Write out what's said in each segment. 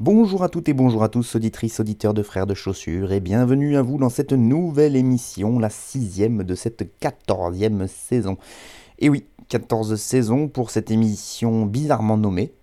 Bonjour à toutes et bonjour à tous, auditrices, auditeurs de Frères de Chaussures, et bienvenue à vous dans cette nouvelle émission, la sixième de cette quatorzième saison. Et oui, 14 saisons pour cette émission bizarrement nommée,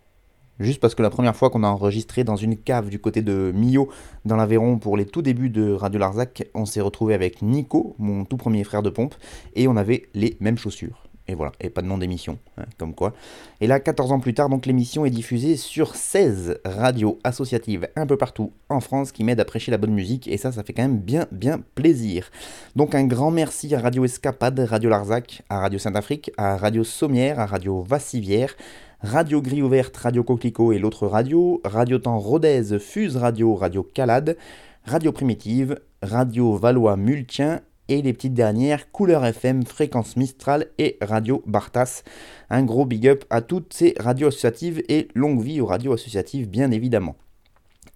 juste parce que la première fois qu'on a enregistré dans une cave du côté de Millau, dans l'Aveyron, pour les tout débuts de Radio Larzac, on s'est retrouvé avec Nico, mon tout premier frère de pompe, et on avait les mêmes chaussures. Et voilà, et pas de nom d'émission, hein, comme quoi. Et là, 14 ans plus tard, donc l'émission est diffusée sur 16 radios associatives un peu partout en France qui m'aident à prêcher la bonne musique, et ça, ça fait quand même bien, bien plaisir. Donc un grand merci à Radio Escapade, Radio Larzac, à Radio Saint-Afrique, à Radio Sommière, à Radio Vassivière, Radio Gris Ouverte, Radio Coquelicot et l'autre radio, Radio Temps Rodez, Fuse Radio, Radio Calade, Radio Primitive, Radio Valois Multien et les petites dernières, Couleur FM, Fréquence Mistral et Radio Bartas. Un gros big up à toutes ces radios associatives et longue vie aux radios associatives bien évidemment.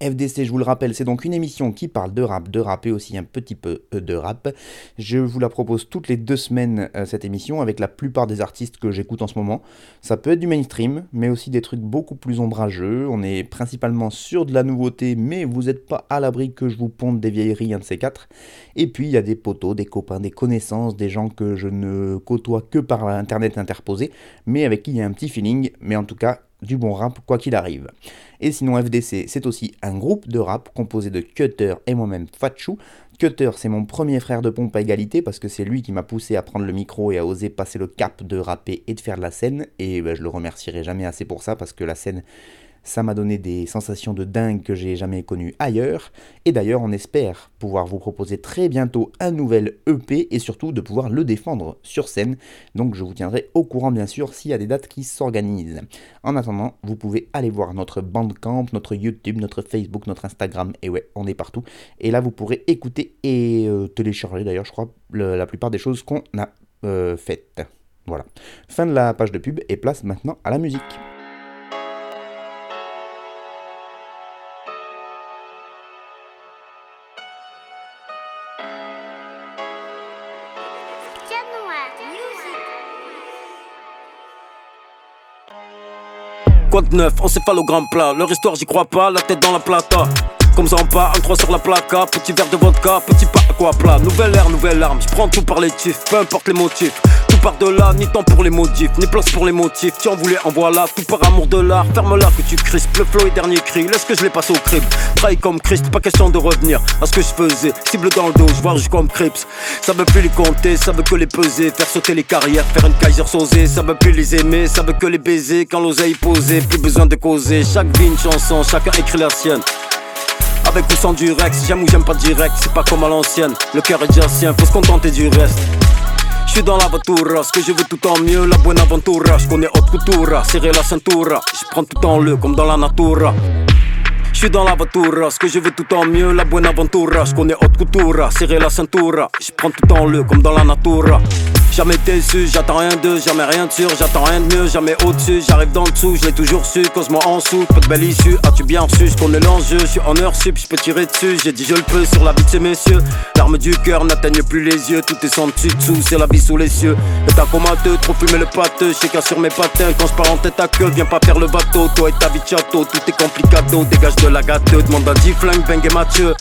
FDC, je vous le rappelle, c'est donc une émission qui parle de rap, de rap et aussi un petit peu euh, de rap. Je vous la propose toutes les deux semaines, euh, cette émission, avec la plupart des artistes que j'écoute en ce moment. Ça peut être du mainstream, mais aussi des trucs beaucoup plus ombrageux. On est principalement sur de la nouveauté, mais vous n'êtes pas à l'abri que je vous ponde des vieilleries, un de ces quatre. Et puis, il y a des potos, des copains, des connaissances, des gens que je ne côtoie que par Internet interposé, mais avec qui il y a un petit feeling. Mais en tout cas, du bon rap quoi qu'il arrive. Et sinon FDC c'est aussi un groupe de rap composé de Cutter et moi-même Fatchou. Cutter c'est mon premier frère de pompe à égalité parce que c'est lui qui m'a poussé à prendre le micro et à oser passer le cap de rapper et de faire de la scène et ben, je le remercierai jamais assez pour ça parce que la scène ça m'a donné des sensations de dingue que j'ai jamais connues ailleurs. Et d'ailleurs, on espère pouvoir vous proposer très bientôt un nouvel EP et surtout de pouvoir le défendre sur scène. Donc je vous tiendrai au courant bien sûr s'il y a des dates qui s'organisent. En attendant, vous pouvez aller voir notre Bandcamp, notre YouTube, notre Facebook, notre Instagram. Et ouais, on est partout. Et là, vous pourrez écouter et euh, télécharger d'ailleurs, je crois, la plupart des choses qu'on a euh, faites. Voilà. Fin de la page de pub et place maintenant à la musique. Quoi de neuf, encéphalogramme plat. Leur histoire, j'y crois pas, la tête dans la plata. Comme Zampa, un 3 sur la placa, petit verre de vodka, petit pas à quoi plat. Nouvelle ère, nouvelle arme, je prends tout par les tifs, peu importe les motifs. Ni temps pour les modifs, ni place pour les motifs. Tu en voulais, en voilà, tout par amour de l'art. Ferme-la que tu crispes, le flow et dernier cri. Laisse que je les passe au crib. Trahi comme Christ, pas question de revenir à ce que je faisais. Cible dans le dos, je vois comme Crips. Ça veut plus les compter, ça veut que les peser. Faire sauter les carrières, faire une Kaiser sausée. Ça veut plus les aimer, ça veut que les baiser. Quand l'oseille posée, plus besoin de causer. Chaque vie une chanson, chacun écrit la sienne. Avec ou sans du Rex, j'aime ou j'aime pas direct, c'est pas comme à l'ancienne. Le cœur est déjà sien, faut se contenter du reste. Je suis dans l'aventura, ce que je veux tout en mieux, la bonne aventura. Je connais haute couture, serrer la ceinture. Je prends tout en le comme dans la natura. Je suis dans l'aventura, ce que je veux tout en mieux, la bonne aventura. Je connais haute couture, serrer la ceinture. Je prends tout en le comme dans la natura. Jamais déçu, j'attends rien de, jamais rien de sûr, j'attends rien de mieux, jamais au-dessus, j'arrive dans le dessous, je l'ai toujours su, cause-moi en dessous, pas de belle issue, as-tu bien reçu, je connais l'enjeu, je suis en heure sup, je peux tirer dessus, j'ai dit je le peux sur la vie de ces messieurs, l'arme du cœur n'atteigne plus les yeux, tout est sans dessus dessous, c'est la vie sous les cieux, tas comateux, trop fumer le pâteux, qu'un sur mes patins, quand je pars en tête à queue, viens pas faire le bateau, toi et ta vie de château, tout est complicado, dégage de la gâteau, demande à 10 flingues, Beng et Mathieu.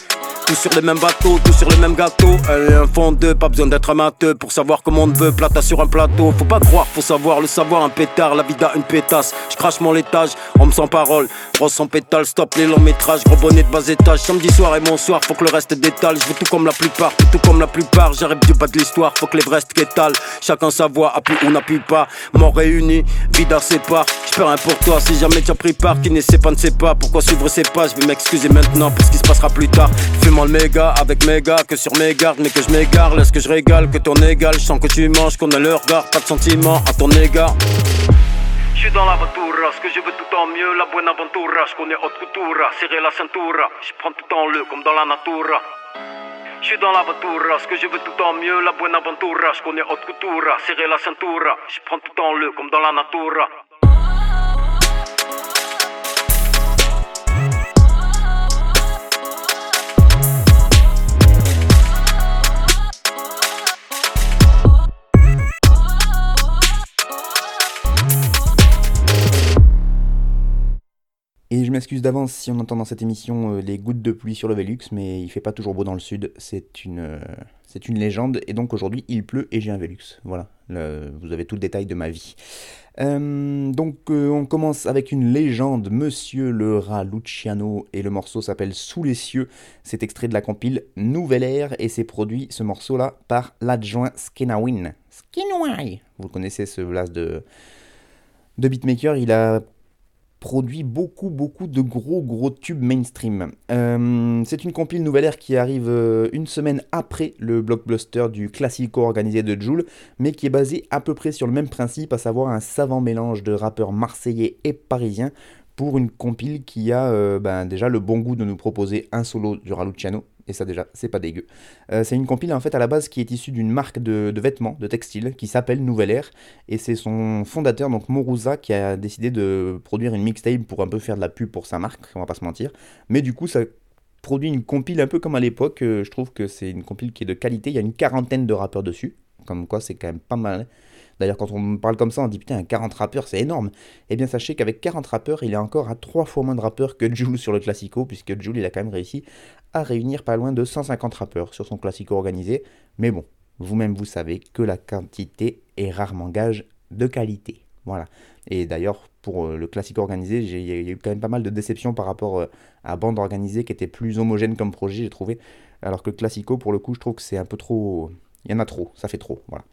Tous sur les mêmes bateaux, tous sur le même gâteau. Elle est un fond deux, pas besoin d'être amateur pour savoir comment on veut. Plata sur un plateau, faut pas croire, faut savoir le savoir. Un pétard, la vida une pétasse. Je crache mon laitage, homme sans parole. Rose sans pétale, stop les longs métrages. Gros bonnet de bas étage. Samedi soir et mon soir, faut que le reste détale. Je veux tout comme la plupart, tout comme la plupart. J'arrive du bas de l'histoire, faut que les restent qu'étalent. Chacun sa voix, appuie ou n'appuie pas. Mort réunis, vida sépare. J'perds un pour toi si jamais tu as pris part. Qui ne sait pas, ne sait pas pourquoi suivre ses pas? Je vais m'excuser maintenant pour ce qui se passera plus tard. Fais-moi le méga avec gars, que sur mes gardes, mais que je m'égare. Laisse que je régale, que ton égal. Je sens que tu manges, qu'on a le regard, pas de sentiment à ton égard. Je suis dans l'aventura, ce que je veux tout en mieux, la buena aventura. Je connais haute couture, serrer la ceinture. Je prends tout en le, comme dans la nature. Je suis dans l'aventura, ce que je veux tout en mieux, la buena aventura. Je connais haute couture, serrer la ceinture. Je prends tout en le, comme dans la nature. D'avance si on entend dans cette émission euh, les gouttes de pluie sur le Velux, mais il fait pas toujours beau dans le sud, c'est une, euh, c'est une légende, et donc aujourd'hui il pleut et j'ai un Velux. Voilà, vous avez tout le détail de ma vie. Euh, donc on commence avec une légende, Monsieur le rat Luciano, et le morceau s'appelle Sous les cieux. C'est extrait de la compile Nouvelle Ère, et c'est produit ce morceau-là par l'adjoint Skenawin. Skenawai Vous connaissez ce blast de, de beatmaker, il a produit beaucoup beaucoup de gros gros tubes mainstream. Euh, c'est une compile nouvelle ère qui arrive euh, une semaine après le blockbuster du classico organisé de Joule, mais qui est basé à peu près sur le même principe, à savoir un savant mélange de rappeurs marseillais et parisiens pour une compile qui a euh, ben, déjà le bon goût de nous proposer un solo du Raluciano. Et ça déjà, c'est pas dégueu. Euh, c'est une compile en fait à la base qui est issue d'une marque de, vêtements, de textiles, qui s'appelle Nouvelle Ère. Et c'est son fondateur, donc Moruza, qui a décidé de produire une mixtape pour un peu faire de la pub pour sa marque, on va pas se mentir. Mais du coup, ça produit une compile un peu comme à l'époque. euh, Je trouve que c'est une compile qui est de qualité. Il y a une quarantaine de rappeurs dessus. Comme quoi, c'est quand même pas mal. D'ailleurs, quand on parle comme ça, on dit putain, 40 rappeurs, c'est énorme. Eh bien, sachez qu'avec 40 rappeurs, il est encore à 3 fois moins de rappeurs que Jules sur le Classico, puisque Jules, il a quand même réussi à réunir pas loin de 150 rappeurs sur son Classico organisé. Mais bon, vous-même, vous savez que la quantité est rarement gage de qualité. Voilà. Et d'ailleurs, pour euh, le classique organisé, il y a eu quand même pas mal de déceptions par rapport euh, à bande organisée qui était plus homogène comme projet, j'ai trouvé. Alors que classico, pour le coup, je trouve que c'est un peu trop. Il y en a trop, ça fait trop. Voilà.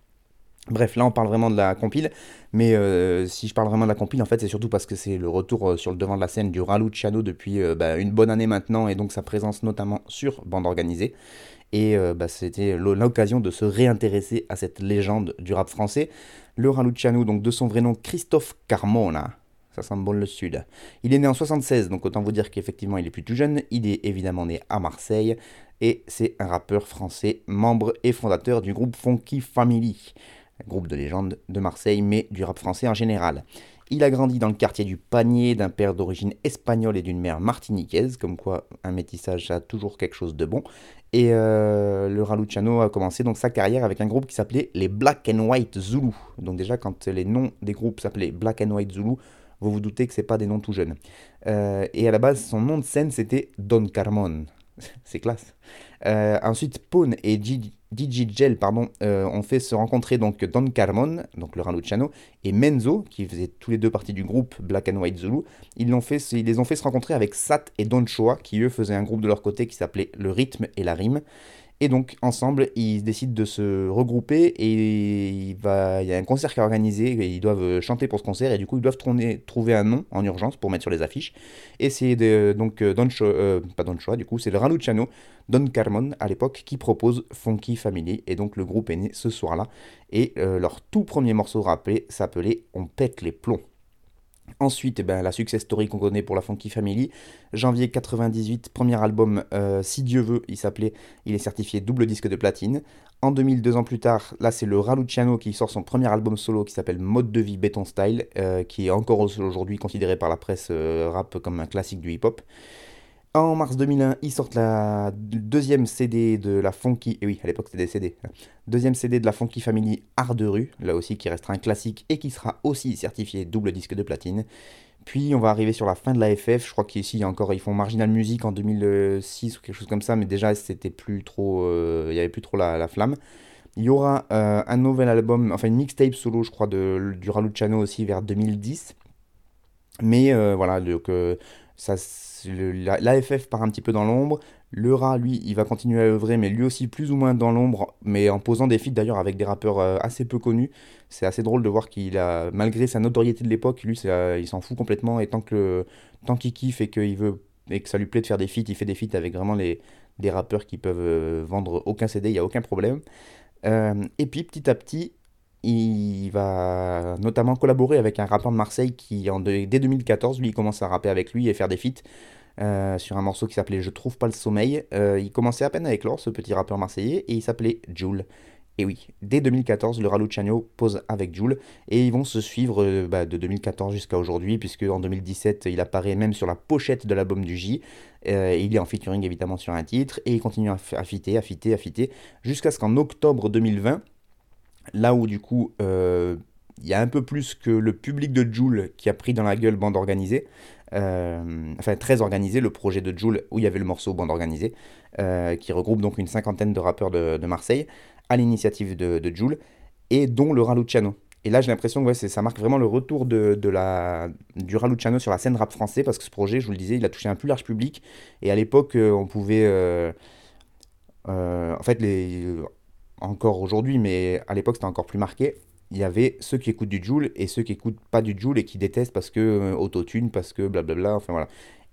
Bref, là on parle vraiment de la compile, mais euh, si je parle vraiment de la compile, en fait c'est surtout parce que c'est le retour euh, sur le devant de la scène du Raluciano depuis euh, bah, une bonne année maintenant, et donc sa présence notamment sur bande organisée. Et bah, c'était l'o- l'occasion de se réintéresser à cette légende du rap français. Le Raluciano, donc de son vrai nom Christophe Carmona, ça sent bon le sud. Il est né en 76, donc autant vous dire qu'effectivement il est plus tout jeune. Il est évidemment né à Marseille, et c'est un rappeur français, membre et fondateur du groupe Funky Family, groupe de légende de Marseille, mais du rap français en général. Il a grandi dans le quartier du Panier, d'un père d'origine espagnole et d'une mère martiniquaise, comme quoi un métissage a toujours quelque chose de bon. Et euh, le Raluciano a commencé donc sa carrière avec un groupe qui s'appelait les Black and White Zulu. Donc déjà quand les noms des groupes s'appelaient Black and White Zulu, vous vous doutez que c'est pas des noms tout jeunes. Euh, et à la base, son nom de scène c'était Don Carmon. c'est classe. Euh, ensuite, Pone et G- DJ Gel pardon, euh, ont fait se rencontrer donc Don Carmon, donc le Raluciano, et Menzo, qui faisaient tous les deux partie du groupe Black and White Zulu. Ils, fait, ils les ont fait se rencontrer avec Sat et Don Choa, qui eux faisaient un groupe de leur côté qui s'appelait Le Rythme et la Rime. Et donc, ensemble, ils décident de se regrouper et il, y a un concert qui est organisé et ils doivent euh, chanter pour ce concert et du coup, ils doivent trouver un nom en urgence pour mettre sur les affiches. Et c'est donc euh, Don euh, du coup, c'est le Raluciano, Don Carmon à l'époque, qui propose Funky Family. Et donc, le groupe est né ce soir-là. Et leur tout premier morceau rappelé s'appelait On pète les plombs. Ensuite, eh ben, la success story qu'on connaît pour la Funky Family. Janvier 98, premier album, euh, Si Dieu veut, il s'appelait, il est certifié double disque de platine. En 2000, deux ans plus tard, là c'est le Raluciano qui sort son premier album solo qui s'appelle Mode de vie béton style, euh, qui est encore aujourd'hui considéré par la presse euh, rap comme un classique du hip-hop. En mars 2001, ils sortent la deuxième CD de la Funky, et oui, à l'époque c'était des CD, deuxième CD de la Funky Family Art de rue, là aussi qui restera un classique et qui sera aussi certifié double disque de platine. Puis on va arriver sur la fin de la FF, je crois qu'ici encore, ils font Marginal Music en 2006 ou quelque chose comme ça, mais déjà c'était plus trop, euh, il y avait plus trop la, la flamme. Il y aura euh, un nouvel album, enfin une mixtape solo, je crois, du Raluciano aussi vers 2010. Mais euh, voilà, donc, ça, l'AFF part un petit peu dans l'ombre. Le Rat, lui, il va continuer à œuvrer, mais lui aussi plus ou moins dans l'ombre, mais en posant des feats d'ailleurs avec des rappeurs euh, assez peu connus. C'est assez drôle de voir qu'il a, malgré sa notoriété de l'époque, lui, euh, il s'en fout complètement. Et tant que tant qu'il kiffe et que ça lui plaît de faire des feats, il fait des feats avec vraiment les, des rappeurs qui peuvent vendre aucun CD, il n'y a aucun problème. et puis petit à petit, il va notamment collaborer avec un rappeur de Marseille qui, dès 2014, lui, commence à rapper avec lui et faire des feats. sur un morceau qui s'appelait Je trouve pas le sommeil. il commençait à peine avec l'or, ce petit rappeur marseillais, et il s'appelait Jules. Et oui, dès 2014, le Raluciano pose avec Jules et ils vont se suivre euh, bah, de 2014 jusqu'à aujourd'hui, puisque en 2017, il apparaît même sur la pochette de l'album du J. Euh, il est en featuring évidemment sur un titre et il continue à, fitter, à fitter, à fitter, jusqu'à ce qu'en octobre 2020, là où du coup euh, il y a un peu plus que le public de Jules qui a pris dans la gueule bande organisée, enfin très organisé, le projet de Jules où il y avait le morceau bande organisée, qui regroupe donc une cinquantaine de rappeurs de Marseille à l'initiative de, de Jules, et dont le Raluciano. Et là, j'ai l'impression que ça marque vraiment le retour de, de du Raluciano sur la scène rap français, parce que ce projet, je vous le disais, il a touché un plus large public. Et à l'époque, euh, on pouvait. Euh, euh, en fait, les, encore aujourd'hui, mais à l'époque, c'était encore plus marqué. Il y avait ceux qui écoutent du Joule et ceux qui écoutent pas du Joule et qui détestent parce que autotune, parce que blablabla, enfin voilà.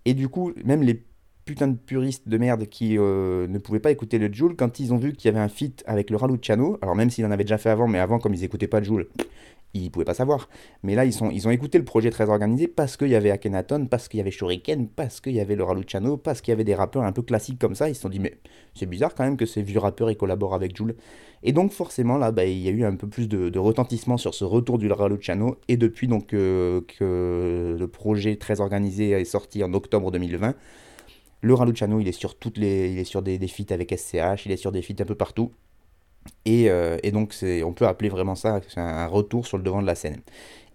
Et du coup, même les putain de puristes de merde qui euh, ne pouvaient pas écouter le Joule, quand ils ont vu qu'il y avait un feat avec le Raluciano, alors même s'il en avait déjà fait avant, mais avant, comme ils écoutaient pas Joule, ils pouvaient pas savoir. Mais là, ils, ils ont écouté le projet très organisé parce qu'il y avait Akhenaton, parce qu'il y avait Shuriken, parce qu'il y avait le Raluciano, parce qu'il y avait des rappeurs un peu classiques comme ça. Ils se sont dit, mais c'est bizarre quand même que ces vieux rappeurs ils collaborent avec Joule. Et donc, forcément, là, bah, il y a eu un peu plus de, retentissement sur ce retour du Raluciano. Et depuis donc euh, que le projet très organisé est sorti en octobre 2020, le Raluciano, il est sur toutes les, il est sur des, des feats avec SCH, il est sur des feats un peu partout. Et, euh, et donc, on peut appeler vraiment ça un retour sur le devant de la scène.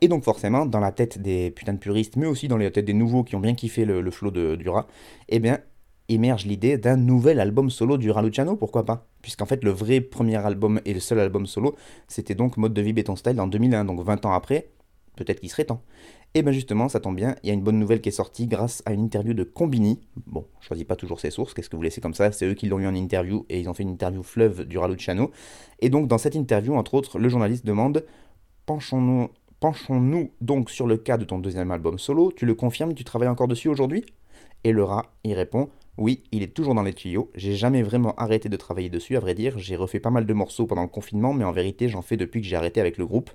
Et donc, forcément, dans la tête des putains de puristes, mais aussi dans la tête des nouveaux qui ont bien kiffé le, flow de, du rat, eh bien, émerge l'idée d'un nouvel album solo du Raluciano, pourquoi pas? Puisqu'en fait, le vrai premier album et le seul album solo, c'était donc Mode de vie Béton Style en 2001, donc 20 ans après, peut-être qu'il serait temps. Et bien justement, ça tombe bien, il y a une bonne nouvelle qui est sortie grâce à une interview de Combini. Bon, je choisis pas toujours ses sources, qu'est-ce que vous laissez comme ça? C'est eux qui l'ont eu en interview et ils ont fait une interview fleuve du Raluciano. Et donc dans cette interview, entre autres, le journaliste demande Penchons-nous penchons-nous donc sur le cas de ton deuxième album solo, tu le confirmes, tu travailles encore dessus aujourd'hui? Et le rat, il répond oui, il est toujours dans les tuyaux. J'ai jamais vraiment arrêté de travailler dessus, à vrai dire. J'ai refait pas mal de morceaux pendant le confinement, mais en vérité, j'en fais depuis que j'ai arrêté avec le groupe.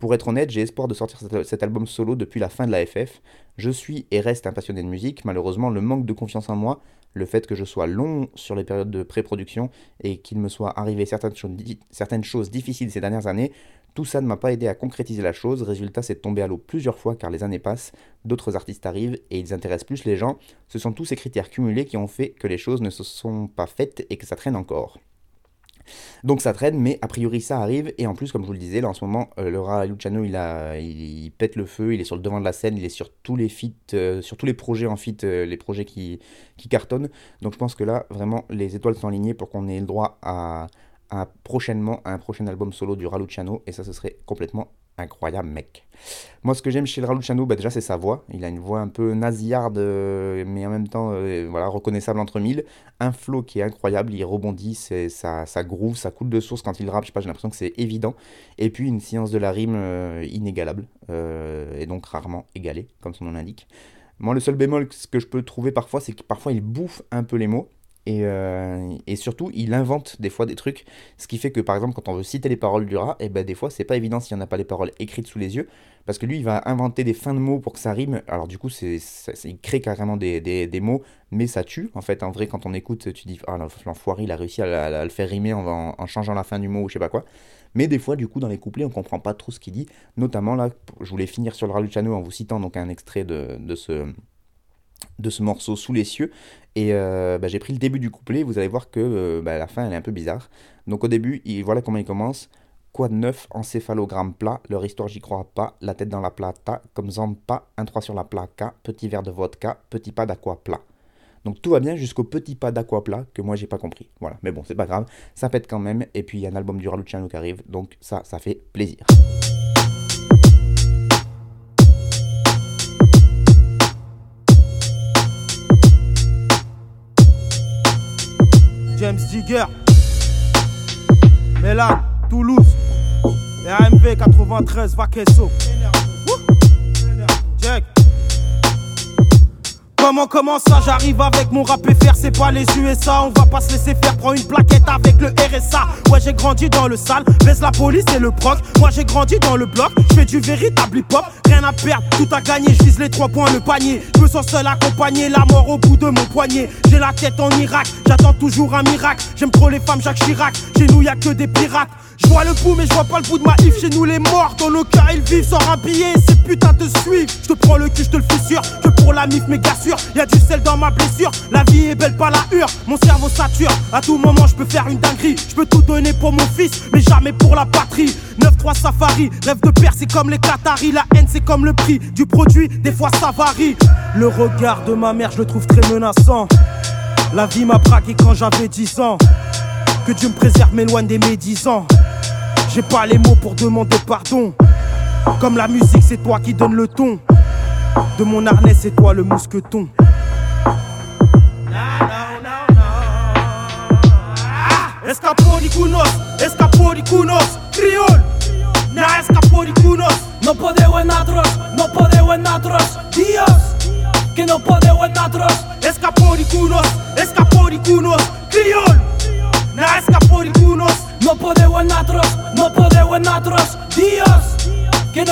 Pour être honnête, j'ai espoir de sortir cet album solo depuis la fin de la FF. Je suis et reste un passionné de musique. Malheureusement, le manque de confiance en moi, le fait que je sois long sur les périodes de pré-production et qu'il me soit arrivé certaines, choses difficiles ces dernières années, tout ça ne m'a pas aidé à concrétiser la chose. Résultat, c'est tombé à l'eau plusieurs fois car les années passent, d'autres artistes arrivent et ils intéressent plus les gens. Ce sont tous ces critères cumulés qui ont fait que les choses ne se sont pas faites et que ça traîne encore. Donc ça traîne, mais a priori ça arrive. Et en plus, comme je vous le disais, là en ce moment, euh, Laura Luciano, il, a, il, pète le feu, il est sur le devant de la scène, il est sur tous les feats, euh, sur tous les projets en feat, euh, les projets qui, cartonnent. Donc je pense que là, vraiment, les étoiles sont alignées pour qu'on ait le droit à, à prochainement un prochain album solo du Raluciano. Et ça, ce serait complètement incroyable mec. Moi ce que j'aime chez le Raluciano, bah, déjà c'est sa voix. Il a une voix un peu nasillarde euh, mais en même temps euh, reconnaissable entre mille. Un flow qui est incroyable, il rebondit, ça, ça groove, ça coule de source quand il rappe, je sais pas, j'ai l'impression que c'est évident. Et puis une science de la rime euh, inégalable, et donc rarement égalée, comme son nom l'indique. Moi le seul bémol que je peux trouver parfois, c'est que parfois il bouffe un peu les mots. Euh, et, surtout, il invente des fois des trucs, ce qui fait que par exemple, quand on veut citer les paroles du rat, et eh ben des fois, c'est pas évident s'il n'y en a pas les paroles écrites sous les yeux, parce que lui, il va inventer des fins de mots pour que ça rime. Alors du coup, c'est, il crée carrément des, mots, mais ça tue. En fait, en vrai, quand on écoute, tu dis, ah l'enfoiré, il a réussi à, le faire rimer en, en, changeant la fin du mot ou je sais pas quoi. Mais des fois, du coup, dans les couplets, on comprend pas trop ce qu'il dit. Notamment là, je voulais finir sur le rat Luciano en vous citant donc un extrait de, de ce de ce morceau sous les cieux. Et euh, bah, j'ai pris le début du couplet. Vous allez voir que euh, bah, la fin elle est un peu bizarre. Donc au début il, voilà comment il commence. Quoi de neuf encéphalogramme plat. Leur histoire j'y crois pas. La tête dans la plata. Comme Zampa un 3 sur la placa. Petit verre de vodka. Petit pas d'aqua plat. Donc tout va bien jusqu'au petit pas d'aqua plat que moi j'ai pas compris. Voilà. Mais bon c'est pas grave. Ça pète quand même. Et puis il y a un album du Raluciano qui arrive. Donc ça ça fait plaisir James Digger, Mélan, Toulouse, RMV 93, Vaquesso. Check. Comment, comment ça j'arrive avec mon rap faire c'est pas les USA On va pas se laisser faire, prends une plaquette avec le RSA Ouais j'ai grandi dans le sale, baisse la police et le proc. Moi j'ai grandi dans le bloc, je fais du véritable hip-hop. Rien à perdre, tout à gagner, je vise les trois points le panier. Je me sens seul accompagné, la mort au bout de mon poignet. J'ai la tête en Irak, j'attends toujours un miracle. J'aime trop les femmes Jacques Chirac, chez nous y a que des pirates je vois le bout, mais je vois pas le bout de ma if. Chez nous, les morts, dans nos cas, ils vivent sans un billet. Ces putains te suivent. Je te prends le cul, je te le fissure. Que pour la mif, mais gars sûr, y a du sel dans ma blessure. La vie est belle, pas la hure. Mon cerveau sature. À tout moment, je peux faire une dinguerie. Je peux tout donner pour mon fils, mais jamais pour la patrie. 9-3 safari, rêve de père, c'est comme les Qataris. La haine, c'est comme le prix du produit. Des fois, ça varie. Le regard de ma mère, je le trouve très menaçant. La vie m'a braqué quand j'avais 10 ans. Que Dieu me préserve, m'éloigne des médisants. J'ai pas les mots pour demander pardon. Comme la musique, c'est toi qui donne le ton. De mon harnais, c'est toi le mousqueton. Escapodicunos, escapodicunos, criol. Na escapodicunos. No podeu en natros, no podeu en natros, Dios. Que no podeu en natros. Escapodicunos, escapodicunos, criol. Na escapodicunos. No podeu en natros, no podeu en Dios. Que.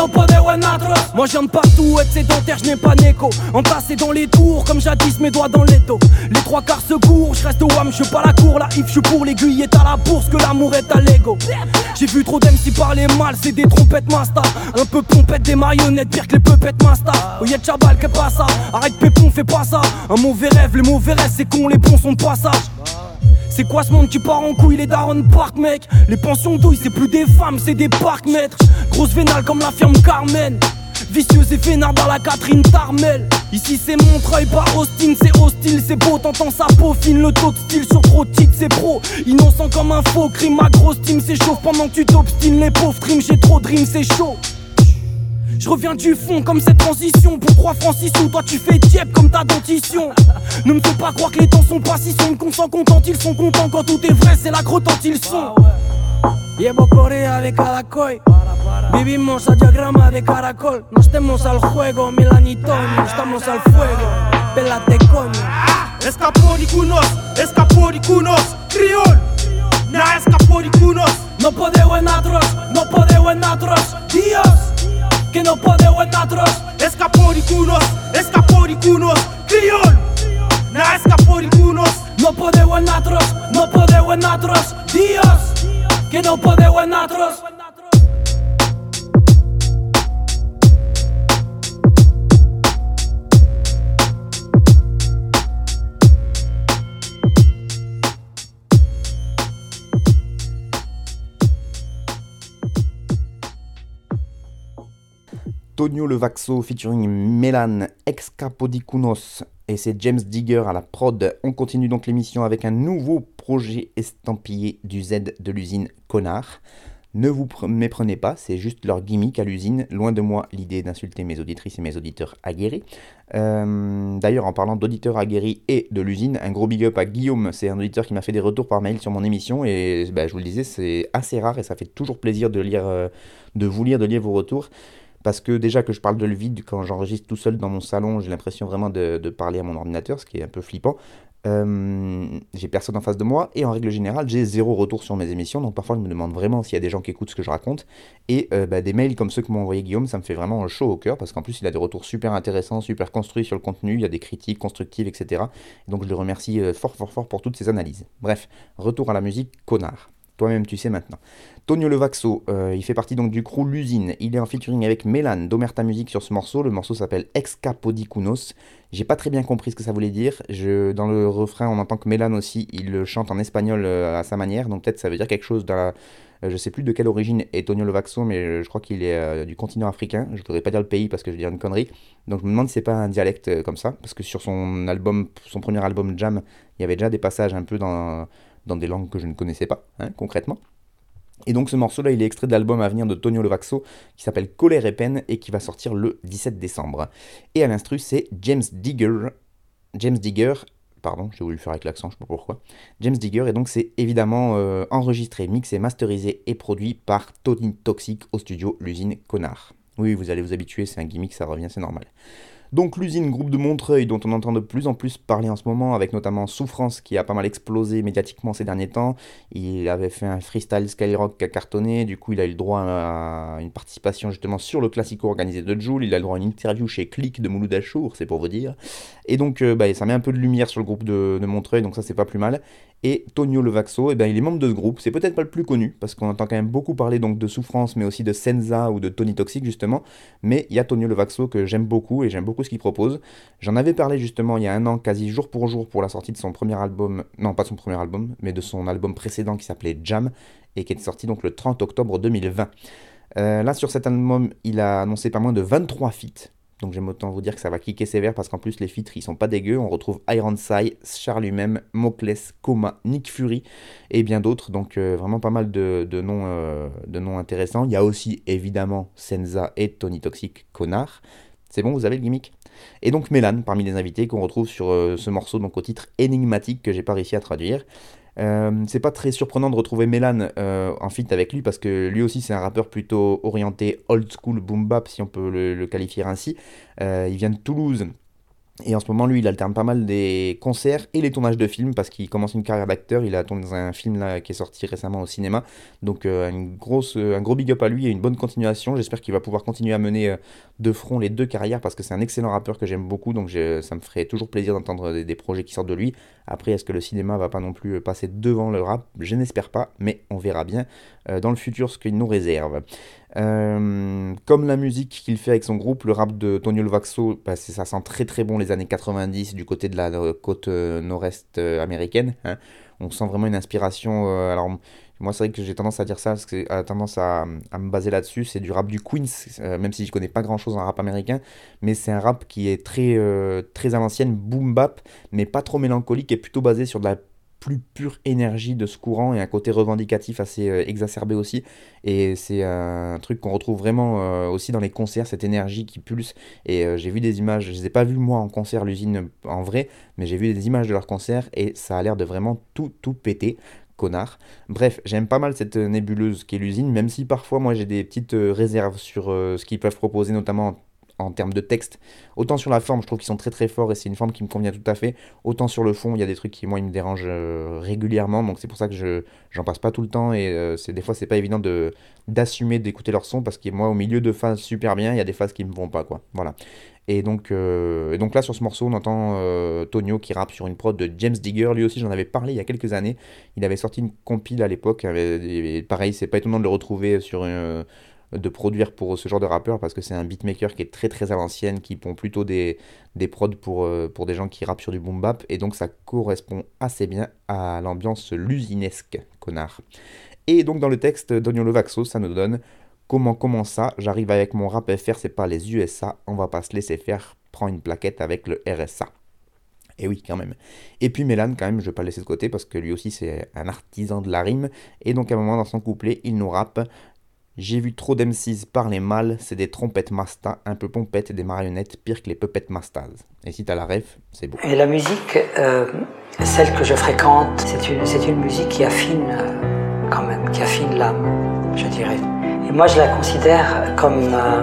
Moi j'aime pas tout être sédentaire, je n'ai pas d'écho. Entassé dans les tours, comme jadis mes doigts dans l'étau. Les trois quarts se courent, je reste au wham, je pas la cour, la if, je pour l'aiguille est à la bourse, que l'amour est à l'ego. J'ai vu trop d'MC parler mal, c'est des trompettes masta. Un peu pompette, des marionnettes, pire que les peupettes masta. Oh y'a Chabal, que pas ça, arrête pépon, fais pas ça. Un mauvais rêve, les mauvais rêves, c'est con, les bons sont de passage. C'est quoi ce monde qui part en couille, les darons park mec? Les pensions douilles, c'est plus des femmes, c'est des parcs maîtres Grosse vénale comme la firme Carmen. Vicieuse et vénard dans la Catherine Tarmel. Ici c'est Montreuil, pas Austin, c'est hostile, c'est beau, t'entends sa peau fine, le taux de style sur trop de c'est pro. Innocent comme un faux crime, ma grosse team s'échauffe pendant que tu t'obstines Les pauvres dreams, j'ai trop de rimes, c'est chaud je reviens du fond comme cette transition. Pour 3 francs 6 sous, toi tu fais diep comme ta dentition. Ne me fais pas croire que les temps sont pas si sombres Qu'on s'en contente, ils sont contents. Quand tout est vrai, c'est la grotte ils sont. Llevo Corea de cada Vivimos a diagrama de caracol. No estemos al juego, Milanitoño Estamos al fuego, pélate coño. Escapodicunos, escapodicunos, criol. Na escapodicunos. No podeu en natros, no podeu en natros Dios, que no podeu en natros Escapodicunos, escapodicunos, criol. Na escapodicunos. No podeu en natros, no podeu en natros Dios, que no podeu en Tonio Levaxo featuring Melan Excapodicunos et c'est James Digger à la prod. On continue donc l'émission avec un nouveau projet estampillé du Z de l'usine Connard. Ne vous pr- méprenez pas, c'est juste leur gimmick à l'usine. Loin de moi l'idée d'insulter mes auditrices et mes auditeurs aguerris. Euh, D'ailleurs, en parlant d'auditeurs aguerris et de l'usine, un gros big up à Guillaume. C'est un auditeur qui m'a fait des retours par mail sur mon émission et bah, je vous le disais, c'est assez rare et ça fait toujours plaisir de lire, euh, de vous lire, de lire vos retours. Parce que déjà que je parle de le vide quand j'enregistre tout seul dans mon salon, j'ai l'impression vraiment de, parler à mon ordinateur, ce qui est un peu flippant. Euh, j'ai personne en face de moi et en règle générale j'ai zéro retour sur mes émissions. Donc parfois je me demande vraiment s'il y a des gens qui écoutent ce que je raconte. Et euh, bah, des mails comme ceux que m'a envoyé Guillaume ça me fait vraiment chaud au cœur parce qu'en plus il a des retours super intéressants super construits sur le contenu. Il y a des critiques constructives etc donc je le remercie euh, fort fort fort pour toutes ces analyses. Bref retour à la musique connard. Toi-même tu sais maintenant Tonio Levaxo, euh, il fait partie donc du crew L'usine. Il est en featuring avec Mélan d'Omerta Music sur ce morceau. Le morceau s'appelle Excapodicunos. J'ai pas très bien compris ce que ça voulait dire. Dans le refrain, on entend que Mélan aussi, il chante en espagnol euh, à sa manière. Donc peut-être ça veut dire quelque chose dans la... euh, Je sais plus de quelle origine est Tonio Levaxo, mais je crois qu'il est du continent africain. Je voudrais pas dire le pays parce que je vais dire une connerie. Donc je me demande si c'est pas un dialecte comme ça. Parce que sur son album, son premier album Jam, il y avait déjà des passages un peu dans, dans des langues que je ne connaissais pas, hein, concrètement. Et donc ce morceau-là, il est extrait de l'album à venir de Tonio Levaxo qui s'appelle Colère et peine et qui va sortir le 17 décembre. Et à l'instru, c'est James Digger. James Digger, pardon, j'ai voulu le faire avec l'accent, je sais pas pourquoi. James Digger, et donc c'est évidemment euh, enregistré, mixé, masterisé et produit par Tony Toxic au studio L'usine Connard. Oui, vous allez vous habituer, c'est un gimmick, ça revient, c'est normal. Donc l'usine groupe de Montreuil dont on entend de plus en plus parler en ce moment avec notamment Souffrance qui a pas mal explosé médiatiquement ces derniers temps. Il avait fait un freestyle Skyrock qui a cartonné, du coup il a eu le droit à une participation justement sur le classico organisé de Joule, il a le droit à une interview chez Click de Mouloud Achour, c'est pour vous dire. Et donc euh, bah, ça met un peu de lumière sur le groupe de, Montreuil, donc ça c'est pas plus mal. Et Tonio Levaxo, eh ben, il est membre de ce groupe, c'est peut-être pas le plus connu, parce qu'on entend quand même beaucoup parler donc de Souffrance, mais aussi de Senza ou de Tony Toxic justement, mais il y a Tonio Levaxo que j'aime beaucoup et j'aime beaucoup ce qu'il propose. J'en avais parlé justement il y a un an, quasi jour pour jour, pour la sortie de son premier album, non pas son premier album, mais de son album précédent qui s'appelait Jam, et qui est sorti donc le 30 octobre 2020. Euh, là, sur cet album, il a annoncé pas moins de 23 feats. Donc j'aime autant vous dire que ça va cliquer sévère parce qu'en plus les feats ils sont pas dégueux. On retrouve Ironside, Charles lui-même, Mocles, Coma, Nick Fury et bien d'autres. Donc euh, vraiment pas mal de, noms, euh, de noms intéressants. Il y a aussi évidemment Senza et Tony Toxic, connard. C'est bon, vous avez le gimmick Et donc Mélan parmi les invités qu'on retrouve sur ce morceau donc au titre énigmatique que j'ai pas réussi à traduire. Euh, c'est pas très surprenant de retrouver Mélan euh, en feat avec lui parce que lui aussi c'est un rappeur plutôt orienté old school boom bap si on peut le, qualifier ainsi. Euh, il vient de Toulouse et en ce moment, lui, il alterne pas mal des concerts et les tournages de films parce qu'il commence une carrière d'acteur. Il a tourné dans un film là, qui est sorti récemment au cinéma. Donc, euh, grosse, un gros big up à lui et une bonne continuation. J'espère qu'il va pouvoir continuer à mener euh, de front les deux carrières parce que c'est un excellent rappeur que j'aime beaucoup. Donc, ça me ferait toujours plaisir d'entendre des, projets qui sortent de lui. Après, est-ce que le cinéma va pas non plus passer devant le rap? Je n'espère pas, mais on verra bien euh, dans le futur ce qu'il nous réserve. Euh, comme la musique qu'il fait avec son groupe, le rap de Tonio Vaxo, bah, ça sent très très bon les années 90 du côté de la côte euh, nord-est euh, américaine. Hein. On sent vraiment une inspiration. Moi c'est vrai que j'ai tendance à dire ça parce que j'ai tendance à, me baser là-dessus. C'est du rap du Queens, même si je connais pas grand-chose en rap américain, mais c'est un rap qui est très très à l'ancienne, boom bap, mais pas trop mélancolique et plutôt basé sur de la plus pure énergie de ce courant et un côté revendicatif assez euh, exacerbé aussi. Et c'est un truc qu'on retrouve vraiment euh, aussi dans les concerts, cette énergie qui pulse. Et euh, j'ai vu des images, je les ai pas vues moi en concert, l'usine en vrai, mais j'ai vu des images de leur concert et ça a l'air de vraiment tout, tout péter connard. Bref, j'aime pas mal cette nébuleuse qu'est l'usine, même si parfois moi j'ai des petites réserves sur ce qu'ils peuvent proposer, notamment en termes de texte. Autant sur la forme, je trouve qu'ils sont très très forts et c'est une forme qui me convient tout à fait. Autant sur le fond, il y a des trucs qui moi ils me dérangent euh, régulièrement, donc c'est pour ça que je j'en passe pas tout le temps et euh, c'est des fois c'est pas évident de d'assumer d'écouter leur son parce que moi au milieu de phases super bien, il y a des phases qui me vont pas quoi. Voilà. Et donc, euh, donc là sur ce morceau, on entend Tonio qui rappe sur une prod de James Digger. Lui aussi, j'en avais parlé il y a quelques années. Il avait sorti une compile à l'époque. Pareil, c'est pas étonnant de le retrouver sur une de produire pour ce genre de rappeur parce que c'est un beatmaker qui est très très à l'ancienne, qui pond plutôt des, des prods pour, euh, pour des gens qui rappent sur du boom bap et donc ça correspond assez bien à l'ambiance lusinesque, connard. Et donc dans le texte d'Onion Levaxo, ça nous donne comment comment ça, j'arrive avec mon rap FR, c'est pas les USA, on va pas se laisser faire, prends une plaquette avec le RSA. Et oui, quand même. Et puis Mélan, quand même, je vais pas le laisser de côté parce que lui aussi c'est un artisan de la rime. Et donc à un moment dans son couplet, il nous rappe j'ai vu trop d'M6 parler mal, c'est des trompettes Masta, un peu pompettes et des marionnettes, pire que les puppets Mastas. Et si t'as la ref, c'est beau. Et la musique, euh, celle que je fréquente, c'est une, c'est une musique qui affine euh, quand même, qui affine l'âme, je dirais. Et moi, je la considère comme, euh,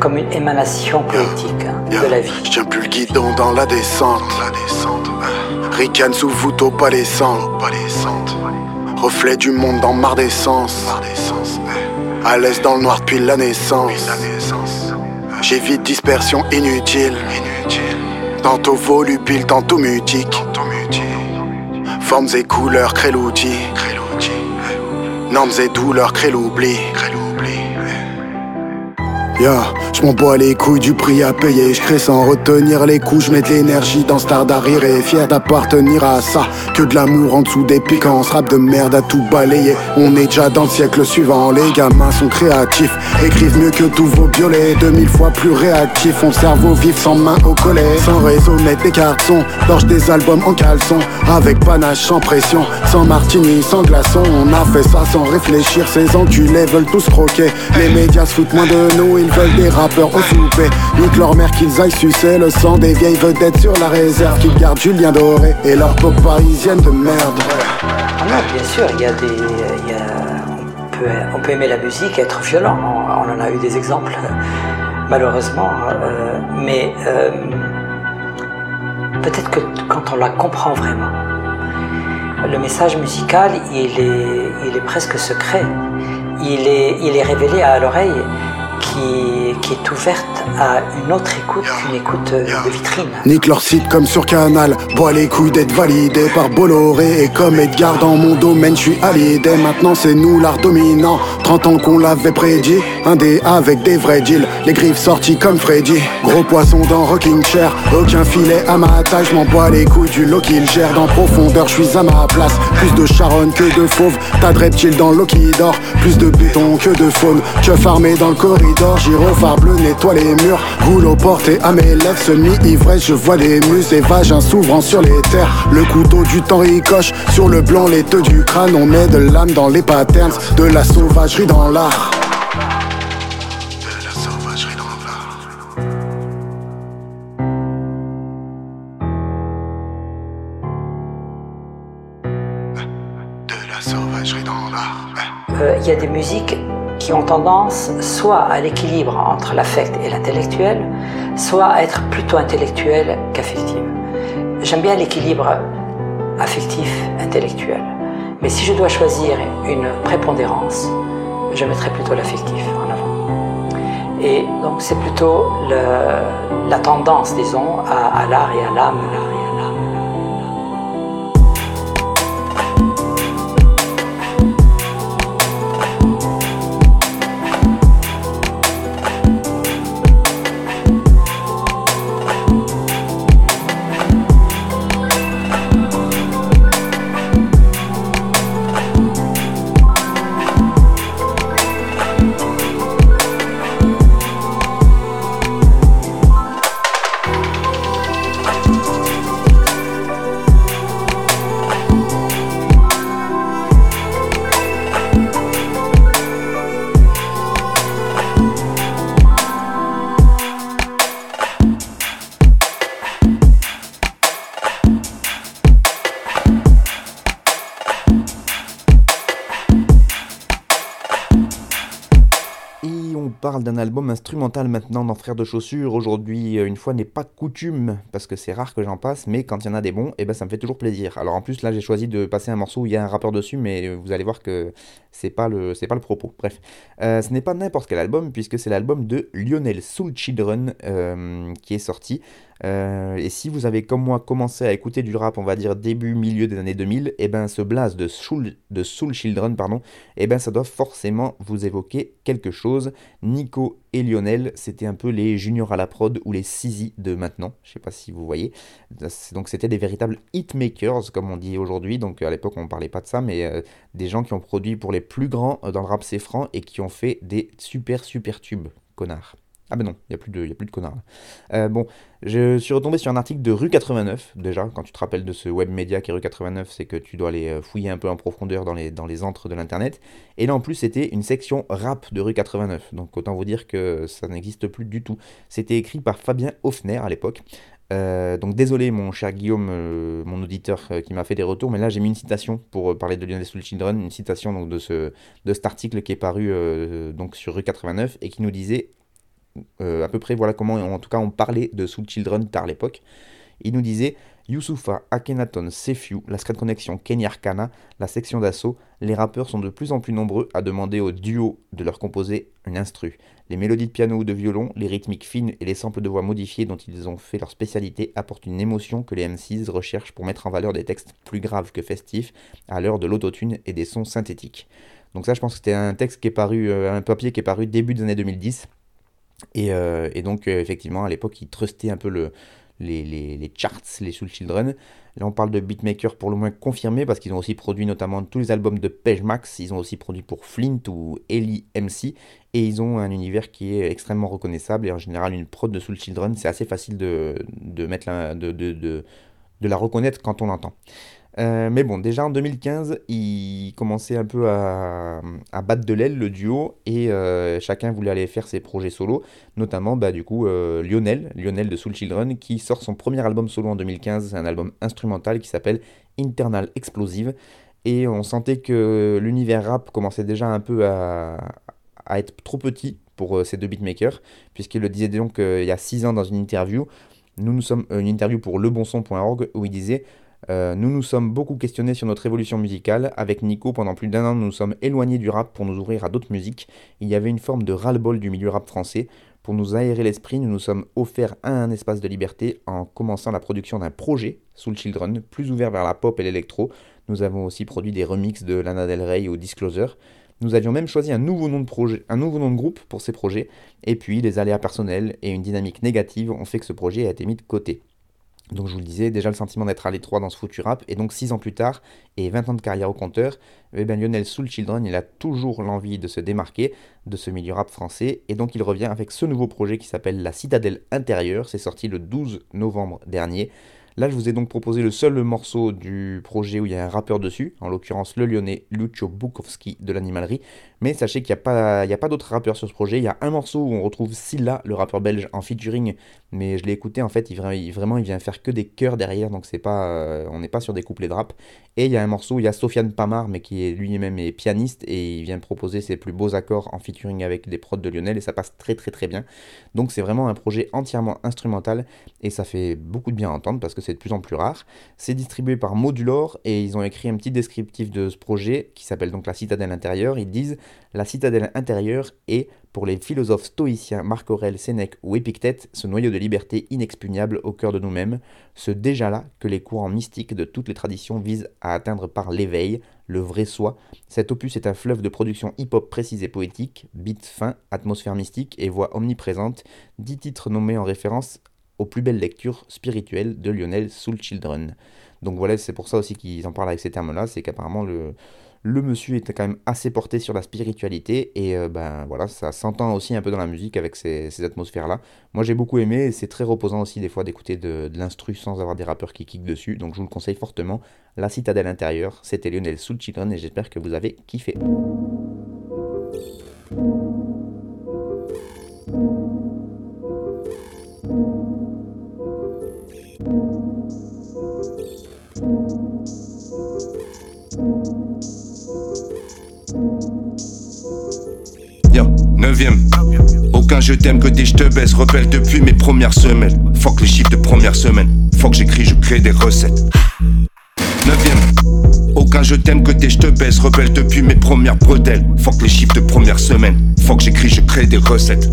comme une émanation poétique hein, de la vie. Je tiens plus le guidon dans la descente. La descente. Ricane sous voûte au palais Reflet du monde dans marre d'essence. À l'aise dans le noir depuis la naissance. J'évite dispersion inutile. Tantôt volubile, tantôt mutique. Formes et couleurs créent l'outil. Normes et douleurs créent l'oubli. Yeah, je m'en bats les couilles du prix à payer. Je crée sans retenir les coups. Je mets de l'énergie dans Star d'arrière et fier d'appartenir à ça. Que de l'amour en dessous des piquants. Rap de merde à tout balayer. On est déjà dans le siècle suivant. Les gamins sont créatifs. Écrivent mieux que tous vos violets. 2000 fois plus réactifs. On cerveau vif sans main au collet. Sans réseau net des cartons. Torche des albums en caleçon. Avec panache sans pression. Sans martini, sans glaçon. On a fait ça sans réfléchir. Ces enculés veulent tous croquer. Les médias se foutent moins de nous veulent des rappeurs au soupé Nique leur mère qu'ils aillent sucer le sang des vieilles vedettes sur la réserve. Qu'ils gardent Julien Doré et leur pop parisienne de merde. Ah bien sûr, il y a des... on, peut, aimer la musique et être violent, on, en a eu des exemples malheureusement. Euh, mais euh, peut-être que quand on la comprend vraiment, le message musical, il est, presque secret. Il est révélé à l'oreille qui, qui, est ouverte à une autre écoute qu'une écoute de vitrine. Nique leur site comme sur Canal, bois les couilles d'être validé par Bolloré et comme Edgar dans mon domaine, je suis allié. Maintenant c'est nous l'art dominant, 30 ans qu'on l'avait prédit, un dé avec des vrais deals, les griffes sorties comme Freddy. Gros poisson dans Rocking Chair, aucun filet à ma taille, je m'en bois les couilles du lot qu'il gère. Dans profondeur, je suis à ma place. Plus de charonne que de fauve, t'as de reptiles dans l'eau qui dort, plus de béton que de faune, que farmé dans le corridor corridor, gyrophare bleu nettoie les murs. Roule aux portes et à mes lèvres, semi-ivresse, je vois des muses et vagins s'ouvrant sur les terres. Le couteau du temps ricoche sur le blanc, les du crâne. On met de l'âme dans les patterns, de la sauvagerie dans l'art. Il y a des musiques qui ont tendance soit à l'équilibre entre l'affect et l'intellectuel, soit à être plutôt intellectuel qu'affectif. J'aime bien l'équilibre affectif-intellectuel. Mais si je dois choisir une prépondérance, je mettrai plutôt l'affectif en avant. Et donc c'est plutôt la tendance, disons, à l'art et à l'âme. D'un album instrumental maintenant dans Frères de Chaussures. Aujourd'hui, euh, une fois n'est pas coutume, parce que c'est rare que j'en passe, mais quand il y en a des bons, et eh ben, ça me fait toujours plaisir. Alors en plus, là, j'ai choisi de passer un morceau où il y a un rappeur dessus, mais vous allez voir que c'est pas le, c'est pas le propos. Bref, euh, ce n'est pas n'importe quel album, puisque c'est l'album de Lionel Soul Children euh, qui est sorti. Euh, et si vous avez comme moi commencé à écouter du rap, on va dire début, milieu des années 2000, et eh ben ce blast de Soul, de Soul Children, pardon, et eh ben ça doit forcément vous évoquer quelque chose. Nico et Lionel, c'était un peu les juniors à la prod ou les Sizi de maintenant, je sais pas si vous voyez. Donc c'était des véritables hitmakers, comme on dit aujourd'hui. Donc à l'époque on parlait pas de ça, mais euh, des gens qui ont produit pour les plus grands dans le rap c'est franc et qui ont fait des super super tubes, connards. Ah ben non, il n'y a, plus de, y a plus de connards. Euh, bon, je suis retombé sur un article de Rue 89, déjà, quand tu te rappelles de ce web média qui est Rue 89, c'est que tu dois aller euh, fouiller un peu en profondeur dans les, dans antres de l'Internet. Et là, en plus, c'était une section rap de Rue 89, donc autant vous dire que ça n'existe plus du tout. C'était écrit par Fabien Hoffner à l'époque. Euh, donc désolé mon cher Guillaume, mon auditeur qui m'a fait des retours, mais là j'ai mis une citation pour parler de Lionel Soul Children, une citation de, de cet article qui est paru donc sur rue 89 et qui nous disait euh, à peu près voilà comment en tout cas on parlait de Soul Children tard l'époque. Il nous disait Youssoufa, Akhenaton, Sefiu, la Scred Connection, Kenny Arcana, la section d'assaut, les rappeurs sont de plus en plus nombreux à demander au duo de leur composer une instru. Les mélodies de piano ou de violon, les rythmiques fines et les samples de voix modifiés dont ils ont fait leur spécialité apportent une émotion que les MCs recherchent pour mettre en valeur des textes plus graves que festifs à l'heure de l'autotune et des sons synthétiques. Donc ça je pense que c'était un texte qui est paru, euh, un papier qui est paru début des années 2010 euh, et, donc, euh, effectivement, à l'époque, ils trustaient un peu le, les, les, charts, les Soul Children. Là, on parle de beatmakers pour le moins confirmés parce qu'ils ont aussi produit notamment tous les albums de Page Max. Ils ont aussi produit pour Flint ou Ellie MC. Et ils ont un univers qui est extrêmement reconnaissable. Et en général, une prod de Soul Children, c'est assez facile de, de mettre de, de, de la reconnaître quand on l'entend. Euh, mais bon, déjà en 2015, ils commençaient un peu à, battre de l'aile le duo et euh, chacun voulait aller faire ses projets solo, notamment bah, du coup euh, Lionel, Lionel de Soul Children, qui sort son premier album solo en 2015, c'est un album instrumental qui s'appelle Internal Explosive. Et on sentait que l'univers rap commençait déjà un peu à, à être trop petit pour ces deux beatmakers, puisqu'il le disait donc il y a 6 ans dans une interview. Nous nous sommes une interview pour lebonson.org où il disait nous nous sommes beaucoup questionnés sur notre évolution musicale. Avec Nico, pendant plus d'un an, nous nous sommes éloignés du rap pour nous ouvrir à d'autres musiques. Il y avait une forme de ras-le-bol du milieu rap français. Pour nous aérer l'esprit, nous nous sommes offerts un espace de liberté en commençant la production d'un projet, Soul Children, plus ouvert vers la pop et l'électro. Nous avons aussi produit des remixes de Lana Del Rey ou Disclosure. Nous avions même choisi un nouveau nom de groupe pour ces projets, et puis les aléas personnels et une dynamique négative ont fait que ce projet a été mis de côté. Donc je vous le disais, déjà le sentiment d'être à l'étroit dans ce foutu rap, et donc 6 ans plus tard, et 20 ans de carrière au compteur, eh ben Lionel Soul Children, il a toujours l'envie de se démarquer de ce milieu rap français, et donc il revient avec ce nouveau projet qui s'appelle La Citadelle Intérieure, c'est sorti le 12 novembre dernier. Là, je vous ai donc proposé le seul morceau du projet où il y a un rappeur dessus, en l'occurrence le lyonnais Lucio Bukowski de l'animalerie. Mais sachez qu'il n'y a pas, pas d'autres rappeurs sur ce projet. Il y a un morceau où on retrouve Silla, le rappeur belge, en featuring. Mais je l'ai écouté, en fait, il, vraiment, il vient faire que des chœurs derrière, donc c'est pas, euh, on n'est pas sur des couplets de rap. Et il y a un morceau où il y a Sofiane Pamar, mais qui est lui-même est pianiste, et il vient proposer ses plus beaux accords en featuring avec des prods de Lionel, et ça passe très très très bien. Donc c'est vraiment un projet entièrement instrumental, et ça fait beaucoup de bien à entendre, parce que c'est de plus en plus rare. C'est distribué par Modulor et ils ont écrit un petit descriptif de ce projet qui s'appelle donc La Citadelle intérieure. Ils disent La citadelle intérieure est, pour les philosophes stoïciens Marc Aurèle, Sénèque ou Épictète, ce noyau de liberté inexpugnable au cœur de nous-mêmes, ce déjà-là que les courants mystiques de toutes les traditions visent à atteindre par l'éveil, le vrai soi. Cet opus est un fleuve de production hip-hop précise et poétique, beat fin, atmosphère mystique et voix omniprésente, dix titres nommés en référence aux plus belles lectures spirituelles de Lionel Soul Children. Donc voilà, c'est pour ça aussi qu'ils en parlent avec ces termes-là, c'est qu'apparemment le, le monsieur était quand même assez porté sur la spiritualité et euh, ben voilà, ça s'entend aussi un peu dans la musique avec ces, atmosphères-là. Moi j'ai beaucoup aimé c'est très reposant aussi des fois d'écouter de, l'instru sans avoir des rappeurs qui kickent dessus, donc je vous le conseille fortement. La citadelle intérieure, c'était Lionel Soul et j'espère que vous avez kiffé. Aucun je t'aime que des je te baisse. Rebelle depuis mes premières semaines. Fuck les chiffres de première semaine. Fuck j'écris, je crée des recettes. Aucun je t'aime que des je te baisse. Rebelle depuis mes premières bretelles. Fuck les chiffres de première semaine. Fuck j'écris, je crée des recettes.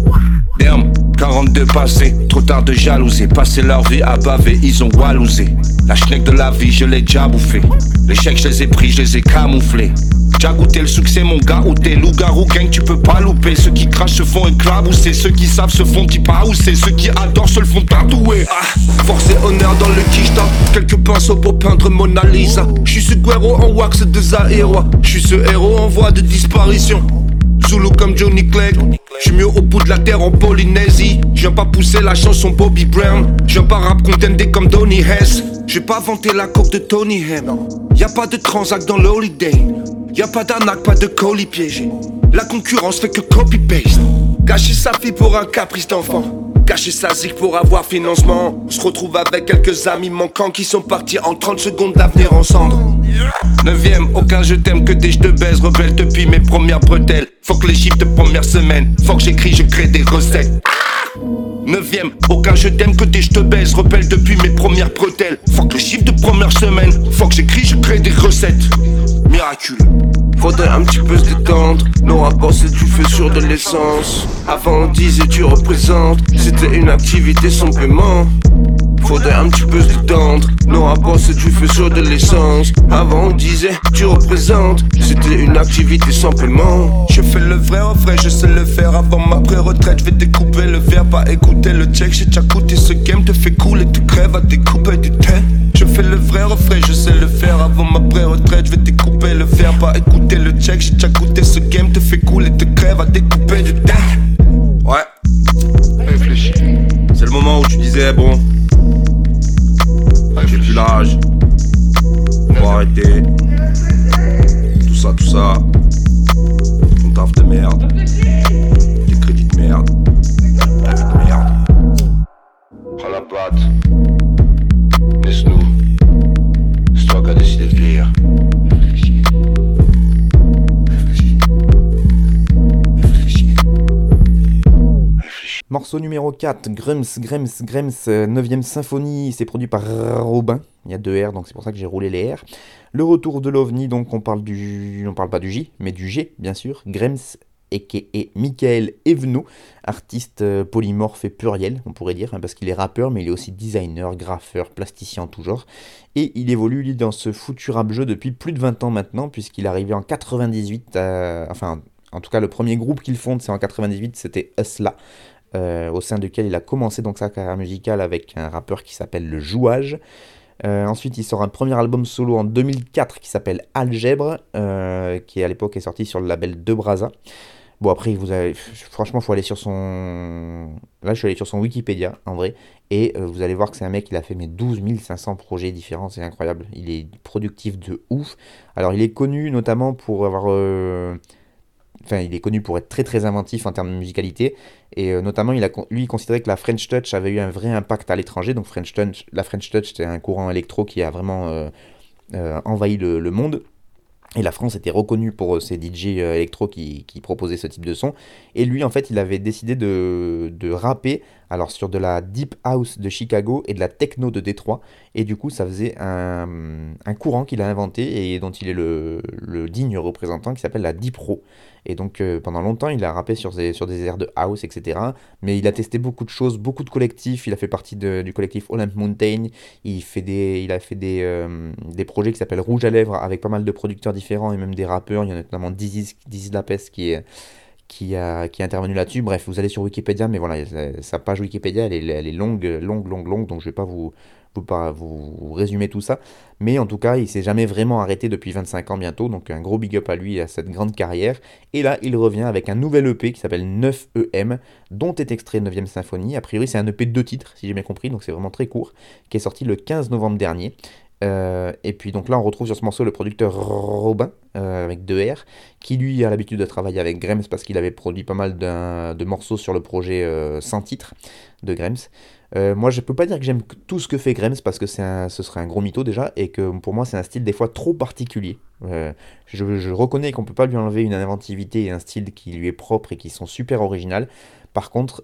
Damn, 42 passés, trop tard de jalouser. Passer leur vie à baver, ils ont walousé. La schneck de la vie, je l'ai déjà bouffé. Les chèques, je les ai pris, je les ai camouflés. J'ai goûté le succès, mon gars, ou t'es loup-garou gang, tu peux pas louper. Ceux qui crachent se font éclabousser, ceux qui savent se font c'est ceux qui adorent se le font tatouer. Ah, force et honneur dans le quicheta, quelques pinceaux pour peindre Mona Lisa. J'suis ce guerreau wax de Zahira, j'suis ce héros en voie de disparition. Zulu comme Johnny Clegg. J'suis mieux au bout de la terre en Polynésie. J'viens pas pousser la chanson Bobby Brown. J'viens pas rap contender comme Donny Hess. J'vais pas vanter la coque de Tony Ham. Y a pas de transac dans l'holiday. Y a pas d'arnaque, pas de colis piégé. La concurrence fait que copy-paste. Gâcher sa fille pour un caprice d'enfant. Cacher sa zig pour avoir financement. On se retrouve avec quelques amis manquants qui sont partis en 30 secondes d'avenir ensemble. Neuvième, aucun je t'aime que des je te baise. Rebelle depuis mes premières bretelles. Faut que les chiffres de première semaine. Faut que j'écris, je crée des recettes. Neuvième, aucun je t'aime que des je te baise. Rebelle depuis mes premières bretelles. Faut que les chiffres de première semaine. Faut que j'écris, je crée des recettes. Miraculeux. Faudrait un petit peu se détendre. Nos rapports c'est du feu sur de l'essence. Avant on disait tu représentes. C'était une activité sans paiement. Faudrait un petit peu se détendre. Nos rapports c'est du feu sur de l'essence. Avant on disait tu représentes. C'était une activité sans paiement. Je fais le vrai refrain, je sais le faire avant ma pré-retraite. Je vais découper le verre, pas écouter le check. J'ai déjà coûté ce game, te fait couler, tu crèves à découper du thé. Je fais le vrai refrain, je sais le faire avant ma pré-retraite. Je vais découper le verre, pas écouter le check. J'ai déjà goûté ce game, te fait couler, te crève à découper du thé. Ouais, réfléchis. C'est le moment où tu disais, bon, j'ai plus l'âge, faut arrêter. Tout ça, tout ça. Ton taf de merde. Des crédits de merde. La vie de merde. Prends la patte. Laisse-nous. C'est toi qui as décidé de lire. Morceau numéro 4, Grems, Grems, Grems, 9ème symphonie, c'est produit par Robin, il y a deux R, donc c'est pour ça que j'ai roulé les R. Le retour de l'OVNI, donc on parle du, on parle pas du J, mais du G, bien sûr, Grems, et Michael Evenot, artiste euh, polymorphe et pluriel, on pourrait dire, hein, parce qu'il est rappeur, mais il est aussi designer, graffeur, plasticien en tout genre. Et il évolue, lui, dans ce foutu rap jeu depuis plus de 20 ans maintenant, puisqu'il est arrivé en 98, enfin, en tout cas, le premier groupe qu'il fonde, c'est en 98, c'était Usla. Euh, au sein duquel il a commencé donc sa carrière musicale avec un rappeur qui s'appelle Le Jouage. Euh, ensuite, il sort un premier album solo en 2004 qui s'appelle Algèbre, qui à l'époque est sorti sur le label De Braza. Bon, après, vous avez, franchement, faut aller sur son. Là, je suis allé sur son Wikipédia, en vrai, et euh, vous allez voir que c'est un mec, il a fait mes 12 500 projets différents, c'est incroyable. Il est productif de ouf. Alors, il est connu notamment pour avoir. Euh, il est connu pour être très très inventif en termes de musicalité, et euh, notamment, il a, lui, considérait que la French Touch avait eu un vrai impact à l'étranger. Donc, French Touch, la French Touch, c'est un courant électro qui a vraiment envahi le monde. Et la France était reconnue pour euh, ses DJ euh, électro qui, qui, proposaient ce type de son. Et lui, en fait, il avait décidé de, de, rapper alors sur de la deep house de Chicago et de la techno de Détroit. Et du coup, ça faisait un, un courant qu'il a inventé et dont il est le, digne représentant qui s'appelle la deep row. Et donc euh, pendant longtemps, il a rappé sur des, sur airs de house, etc. Mais il a testé beaucoup de choses, beaucoup de collectifs. Il a fait partie du collectif Olymp Mountain. Il, a fait des, euh, des projets qui s'appellent Rouge à lèvres avec pas mal de producteurs différents et même des rappeurs. Il y en a notamment Dizzy, Dizzy qui est qui a, qui intervenu là-dessus. Bref, vous allez sur Wikipédia, mais voilà, sa page Wikipédia, elle est, est longue, longue, longue, longue, donc je vais pas vous, vous, vous résumer tout ça. Mais en tout cas, il s'est jamais vraiment arrêté depuis 25 ans bientôt, donc un gros big up à lui, à cette grande carrière. Et là, il revient avec un nouvel EP qui s'appelle 9EM, dont est extrait 9ème symphonie. A priori, c'est un EP de deux titres, si j'ai bien compris, donc c'est vraiment très court, qui est sorti le 15 novembre dernier. Euh, et puis donc là on retrouve sur ce morceau le producteur Robin euh, avec deux R qui lui a l'habitude de travailler avec Grems parce qu'il avait produit pas mal de morceaux sur le projet euh, sans titre de Grems. moi je peux pas dire que j'aime tout ce que fait Grems parce que un, ce serait un gros mytho déjà et que pour moi c'est un style des fois trop particulier. Je, je, reconnais qu'on peut pas lui enlever une inventivité et un style qui lui est propre et qui sont super originales. Par contre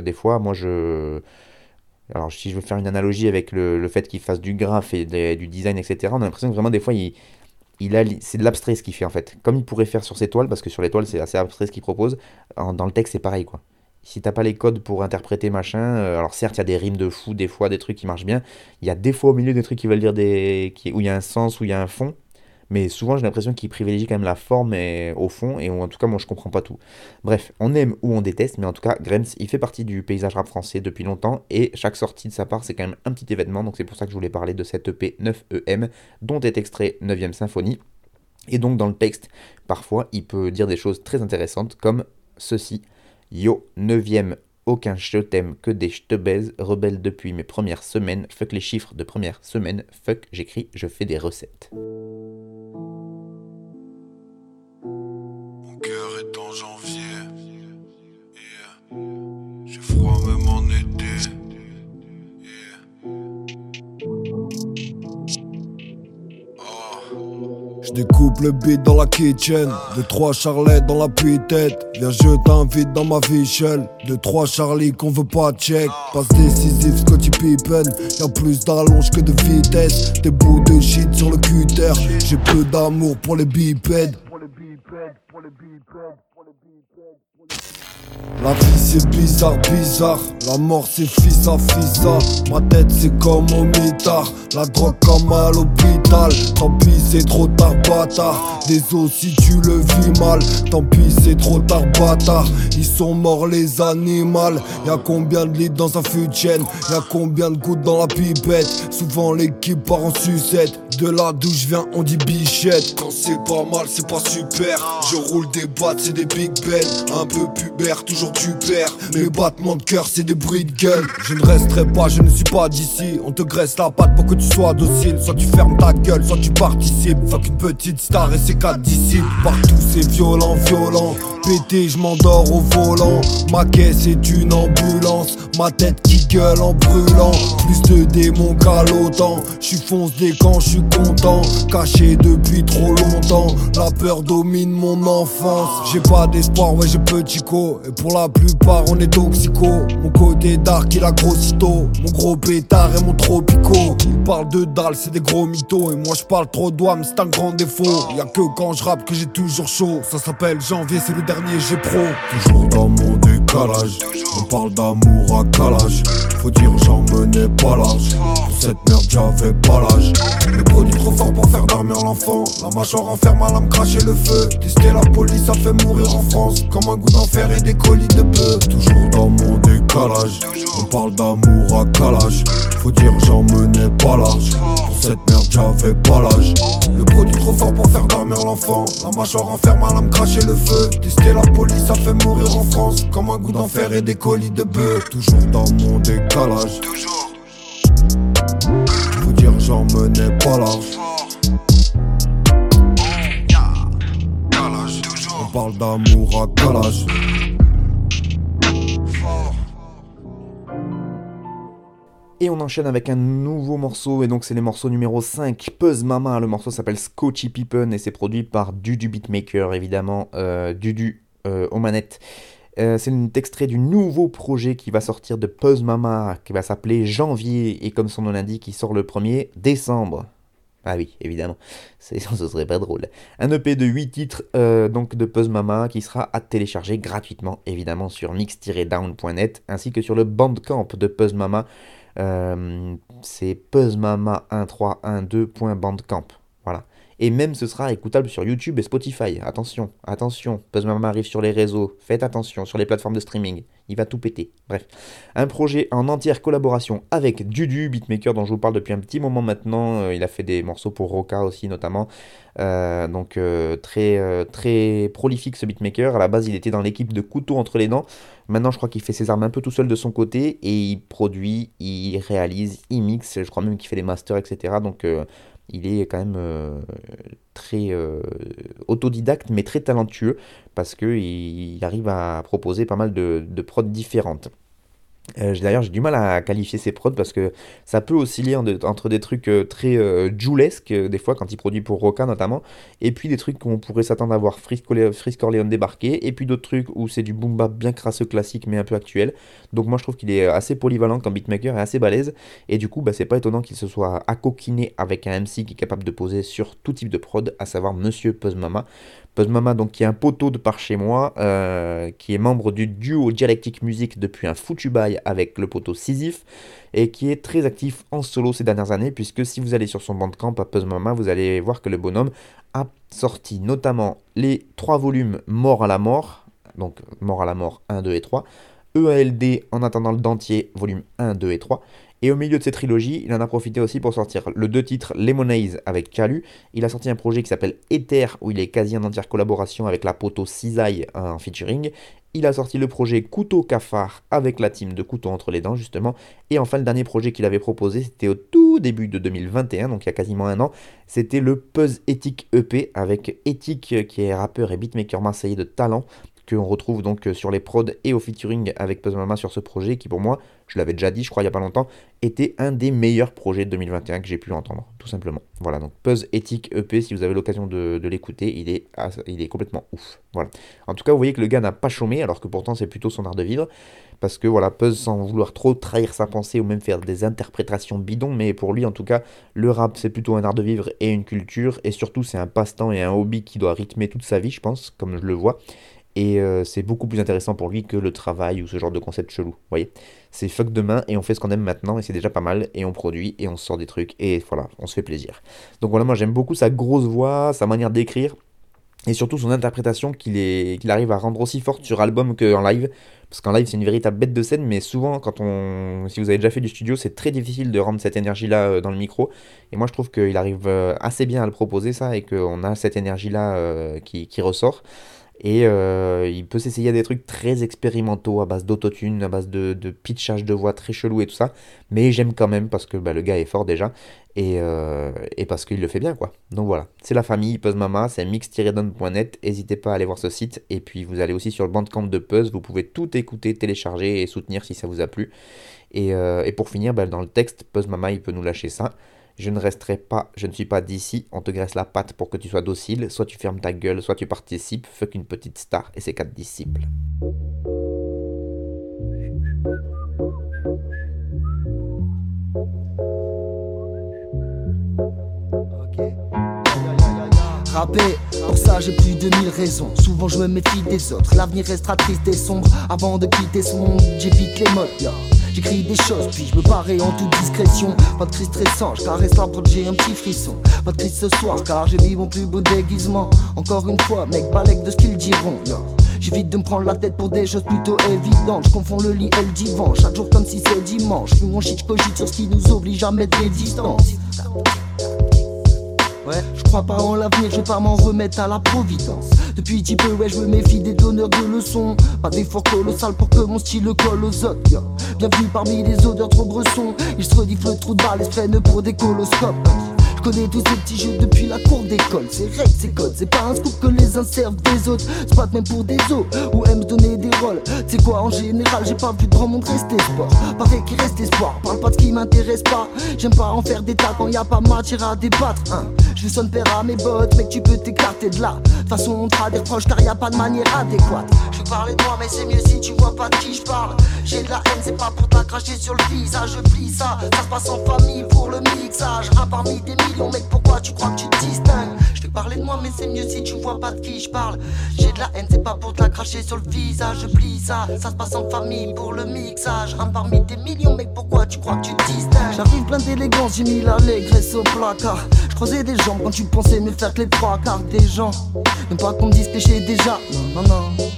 des fois moi je alors si je veux faire une analogie avec le, fait qu'il fasse du graphe et du design, etc., on a l'impression que vraiment des fois il, il a, c'est de l'abstrait ce qu'il fait en fait. Comme il pourrait faire sur ses toiles, parce que sur les toiles c'est assez abstrait ce qu'il propose, dans le texte c'est pareil quoi. Si t'as pas les codes pour interpréter machin, euh, alors certes il y a des rimes de fou, des fois des trucs qui marchent bien, il y a des fois au milieu des trucs qui veulent dire des. Qui, où il y a un sens, où il y a un fond, mais souvent j'ai l'impression qu'il privilégie quand même la forme et, au fond, et en tout cas moi je comprends pas tout. Bref, on aime ou on déteste, mais en tout cas Grems il fait partie du paysage rap français depuis longtemps, et chaque sortie de sa part c'est quand même un petit événement, donc c'est pour ça que je voulais parler de cette EP 9EM, dont est extrait 9ème symphonie. Et donc dans le texte, parfois il peut dire des choses très intéressantes comme ceci. Yo, 9ème aucun je t'aime que des je te rebelle depuis mes premières semaines, fuck les chiffres de première semaine, fuck j'écris, je fais des recettes. Découpe le beat dans la kitchen. De trois Charlettes dans la tête Viens, je t'invite dans ma vichelle. De trois Charlie qu'on veut pas check. Passe décisif, Scotty Pippen. Y'a plus d'allonge que de vitesse. Des bouts de shit sur le cutter. J'ai peu d'amour pour les bipèdes. La vie c'est bizarre, bizarre. La mort c'est fils à fils Ma tête c'est comme au mitard. La drogue comme à l'hôpital. Tant pis c'est trop tard, bâtard. Désolé si tu le vis mal. Tant pis c'est trop tard, bâtard. Ils sont morts les animaux. Y'a combien de litres dans un de Y'a combien de gouttes dans la pipette? Souvent l'équipe part en sucette. De là d'où je viens, on dit bichette. Quand c'est pas mal, c'est pas super. Je roule des battes, c'est des big ben. Un peu pubère, toujours tu perds. Mes battements de cœur, c'est des bruits de gueule. Je ne resterai pas, je ne suis pas d'ici. On te graisse la patte pour que tu sois docile. Soit tu fermes ta gueule, soit tu participes. Fuck une petite star et ses quatre disciples. Partout c'est violent, violent. Pété, je m'endors au volant. Ma caisse est une ambulance. Ma tête qui gueule en brûlant. Plus de démons qu'à l'OTAN. J'suis fonce des camps, j'suis content. Caché depuis trop longtemps. La peur domine mon enfance. J'ai pas d'espoir, ouais, j'ai petit Et pour la plupart on est toxico. Mon côté dark il a grossito. Mon gros pétard et mon tropico. Ils parlent de dalle, c'est des gros mythos. Et moi je parle trop d'ouam, c'est un grand défaut. Y a que quand je rappe que j'ai toujours chaud. Ça s'appelle janvier, c'est le dernier G pro. Toujours dans mon On parle d'amour à calage. Faut dire j'en menais pas l'âge. Pour cette merde j'avais pas l'âge. Le produit trop fort pour faire dormir l'enfant. La mâchoire enferme à l'âme cracher le feu. Tester la police, ça fait mourir en France. Comme un goût d'enfer et des colis de bœuf. Toujours dans mon décalage. On parle d'amour à calage. Faut dire j'en menais pas l'âge. Cette merde j'avais pas l'âge. Le produit trop fort pour faire dormir l'enfant. La mâchoire enferme à l'âme cracher le feu. Tester la police, ça fait mourir en France. Comme un goût d'enfer et des colis de bœuf. Toujours dans mon décalage. Faut dire j'en menais pas large. On parle d'amour à calage. Et on enchaîne avec un nouveau morceau, et donc c'est le morceau numéro 5, Puzz Mama. Le morceau s'appelle Scotchy Pippen et c'est produit par Dudu Beatmaker, évidemment, euh, Dudu euh, aux manettes. Euh, c'est un extrait du nouveau projet qui va sortir de Puzz Mama, qui va s'appeler Janvier, et comme son nom l'indique, il sort le 1er décembre. Ah oui, évidemment, ce serait pas drôle. Un EP de 8 titres euh, donc de Puzz Mama qui sera à télécharger gratuitement, évidemment, sur mix-down.net, ainsi que sur le Bandcamp de Puzz Mama. Euh, c'est puzzmama1312.bandcamp. Et même ce sera écoutable sur YouTube et Spotify. Attention, attention, Puzzmama arrive sur les réseaux. Faites attention sur les plateformes de streaming. Il va tout péter. Bref. Un projet en entière collaboration avec Dudu, beatmaker dont je vous parle depuis un petit moment maintenant. Euh, il a fait des morceaux pour Roca aussi notamment. Euh, donc euh, très, très prolifique ce beatmaker. À la base, il était dans l'équipe de Couteau entre les dents. Maintenant, je crois qu'il fait ses armes un peu tout seul de son côté et il produit, il réalise, il mixe. Je crois même qu'il fait des masters, etc. Donc il est quand même euh, très euh, autodidacte mais très talentueux parce qu'il arrive à proposer pas mal de, de prods différentes. Euh, D'ailleurs, j'ai du mal à qualifier ses prods parce que ça peut osciller entre des trucs euh, très euh, euh, des fois quand il produit pour Roca notamment, et puis des trucs qu'on pourrait s'attendre à voir Frisk Corleone débarquer, et puis d'autres trucs où c'est du boom bap bien crasseux classique mais un peu actuel. Donc moi je trouve qu'il est assez polyvalent comme beatmaker et assez balèze, et du coup bah, c'est pas étonnant qu'il se soit accoquiné avec un MC qui est capable de poser sur tout type de prod, à savoir Monsieur Puzzmama. Puzzmama donc qui est un poteau de par chez moi, euh, qui est membre du duo Dialectic Music depuis un foutu bail avec le poteau Sisyphe et qui est très actif en solo ces dernières années puisque si vous allez sur son bandcamp à Puzzmama vous allez voir que le bonhomme a sorti notamment les trois volumes Mort à la mort, donc Mort à la mort 1, 2 et 3, EALD en attendant le dentier volume 1, 2 et 3 et au milieu de cette trilogie, il en a profité aussi pour sortir le deux titres Lemonade avec Kalu. Il a sorti un projet qui s'appelle Ether, où il est quasi en entière collaboration avec la poteau Cisaille en featuring. Il a sorti le projet Couteau Cafard avec la team de Couteau entre les dents, justement. Et enfin, le dernier projet qu'il avait proposé, c'était au tout début de 2021, donc il y a quasiment un an. C'était le Puzz Ethic EP avec Ethic, qui est rappeur et beatmaker marseillais de talent qu'on retrouve donc sur les prods et au featuring avec Puzzmama sur ce projet qui pour moi, je l'avais déjà dit je crois il n'y a pas longtemps, était un des meilleurs projets de 2021 que j'ai pu entendre, tout simplement. Voilà, donc Puzz Ethic EP, si vous avez l'occasion de, l'écouter, il est, il est complètement ouf. Voilà. En tout cas, vous voyez que le gars n'a pas chômé, alors que pourtant c'est plutôt son art de vivre, parce que voilà, Puzz sans vouloir trop trahir sa pensée ou même faire des interprétations bidons, mais pour lui en tout cas, le rap c'est plutôt un art de vivre et une culture, et surtout c'est un passe-temps et un hobby qui doit rythmer toute sa vie, je pense, comme je le vois. Et euh, c'est beaucoup plus intéressant pour lui que le travail ou ce genre de concept chelou. Vous voyez C'est fuck demain et on fait ce qu'on aime maintenant et c'est déjà pas mal. Et on produit et on sort des trucs et voilà, on se fait plaisir. Donc voilà, moi j'aime beaucoup sa grosse voix, sa manière d'écrire et surtout son interprétation qu'il qu'il arrive à rendre aussi forte sur album qu'en live. Parce qu'en live c'est une véritable bête de scène, mais souvent quand on, si vous avez déjà fait du studio, c'est très difficile de rendre cette énergie-là euh, dans le micro. Et moi je trouve qu'il arrive euh, assez bien à le proposer ça et qu'on a cette énergie-là qui, qui ressort. Et euh, il peut s'essayer à des trucs très expérimentaux à base d'autotune, à base de, de, pitchage de voix très chelou et tout ça. Mais j'aime quand même parce que bah, le gars est fort déjà et, euh, parce qu'il le fait bien quoi. Donc voilà, c'est la famille Puzz Mama, c'est mix-down.net. N'hésitez pas à aller voir ce site. Et puis vous allez aussi sur le bandcamp de Puzz, vous pouvez tout écouter, télécharger et soutenir si ça vous a plu. Et, euh, pour finir, bah, dans le texte, Puzz Mama il peut nous lâcher ça. Je ne resterai pas, je ne suis pas d'ici, on te graisse la patte pour que tu sois docile, soit tu fermes ta gueule, soit tu participes, fuck une petite star et ses quatre disciples. Rapper, pour ça j'ai plus de mille raisons. Souvent je me méfie des autres. L'avenir restera triste et sombre. Avant de quitter ce monde, j'évite les modes. J'écris des choses, puis je me parais en toute discrétion. Pas de crise stressant, je caresse l'arbre, j'ai un petit frisson. Pas de crise ce soir, car j'ai mis mon plus beau déguisement. Encore une fois, mec, balèque de ce qu'ils diront. J'évite de me prendre la tête pour des choses plutôt évidentes. Je confonds le lit et le divan, chaque jour comme si c'est dimanche. Puis mon shit, cogite sur ce qui nous oblige à mettre des distances. Je crois pas en l'avenir, je vais pas m'en remettre à la providence. Depuis petit peu, ouais, je me méfie des donneurs de leçons. Pas d'effort colossal pour que mon style colle aux autres. Bienvenue parmi les odeurs trop bressons. Ils se rediflent le trou de balle et se prennent pour des coloscopes connais tous ces petits jeux depuis la cour d'école. C'est règles, c'est codes, c'est pas un scoop que les uns servent des autres. C'est pas même pour des os ou aiment donner des rôles. C'est quoi en général, j'ai pas vu grand monde rester sport. Paraît qu'il reste espoir, parle pas de ce qui m'intéresse pas. J'aime pas en faire des tas quand y a pas matière à débattre. Hein. Je sonne père à mes bottes, mec, tu peux t'écarter de là. De façon, on fera des proches car y a pas de manière adéquate. Je parler de moi, mais c'est mieux si tu vois pas de qui je parle. J'ai de la haine, c'est pas pour ta cracher sur le visage, je plie ça. Ça se passe en famille pour le mixage. Un parmi des mec, pourquoi tu crois que tu te distingues? Je te parlais de moi, mais c'est mieux si tu vois pas de qui je parle. J'ai de la haine, c'est pas pour te la cracher sur le visage, je ça. Ça se passe en famille pour le mixage. Un parmi des millions, mec, pourquoi tu crois que tu te distingues? J'arrive plein d'élégance, j'ai mis l'allégresse au placard. Je croisais des jambes quand tu pensais me faire que les trois quarts des gens. Même pas qu'on me dise que j'ai déjà. Non, non, non.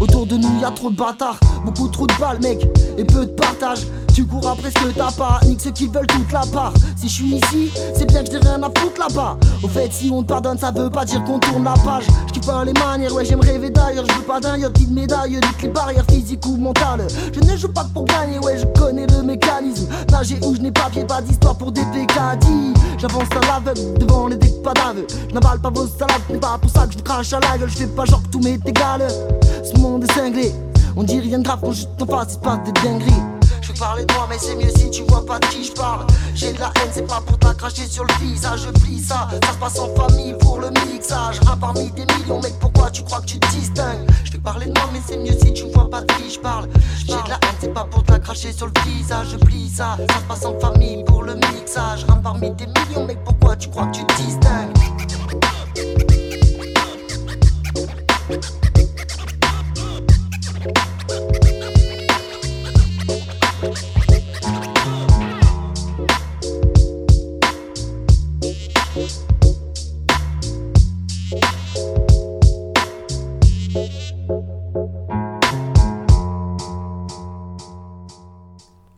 Autour de nous y a trop de bâtards, beaucoup trop de balles mec, et peu de partage. Tu cours après ce que t'as pas, nique ceux qui veulent toute la part. Si je suis ici, c'est bien que j'ai rien à foutre là-bas. Au fait, si on te pardonne, ça veut pas dire qu'on tourne la page. Je pas les manières, ouais, j'aime rêver d'ailleurs. Je veux pas d'un yacht, de médaille, nique les barrières physiques ou mentales. Je ne joue pas pour gagner, ouais, je connais le mécanisme. Nager où je n'ai pas pied, pas d'histoire pour des pécadilles. J'avance à l'aveugle devant les dicks pas d'aveux. Je n'avale pas vos salades, n'est pas pour ça que je crache à la gueule. Je fais pas genre que tout m'est égal. Ce monde est cinglé. On dit rien de grave quand je t'en face, il se passe des dingueries. Je parler de moi, mais c'est mieux si tu vois pas de qui je parle. J'ai de la haine, c'est pas pour ta cracher sur le visage, je plie ça. Ça se passe en famille pour le mixage. Un parmi des millions, mec, pourquoi tu crois que tu te distingues? Je vais parler de moi, mais c'est mieux si tu vois pas de qui je parle. J'ai de la haine, c'est pas pour ta cracher sur le visage, je plie ça. Ça se passe en famille pour le mixage. Un parmi des millions, mec, pourquoi tu crois que tu te distingues?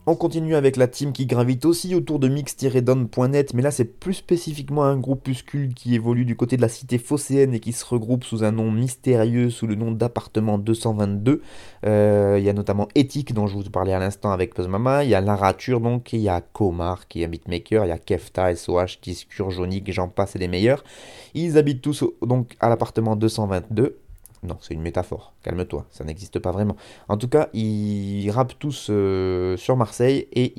On continue avec la team qui gravite aussi autour de mix-down.net, mais là c'est plus spécifiquement un groupuscule qui évolue du côté de la cité phocéenne et qui se regroupe sous un nom mystérieux, sous le nom d'appartement 222. Euh, il y a notamment Ethic dont je vous parlais à l'instant avec Puzzmama, il y a Larature donc, il y a Komar qui est beatmaker, il y a Kefta, SOH, Tiscure, Jonic, j'en passe et des meilleurs. Ils habitent tous donc à l'appartement 222 non, c'est une métaphore. Calme-toi, ça n'existe pas vraiment. En tout cas, ils rappent tous euh, sur Marseille et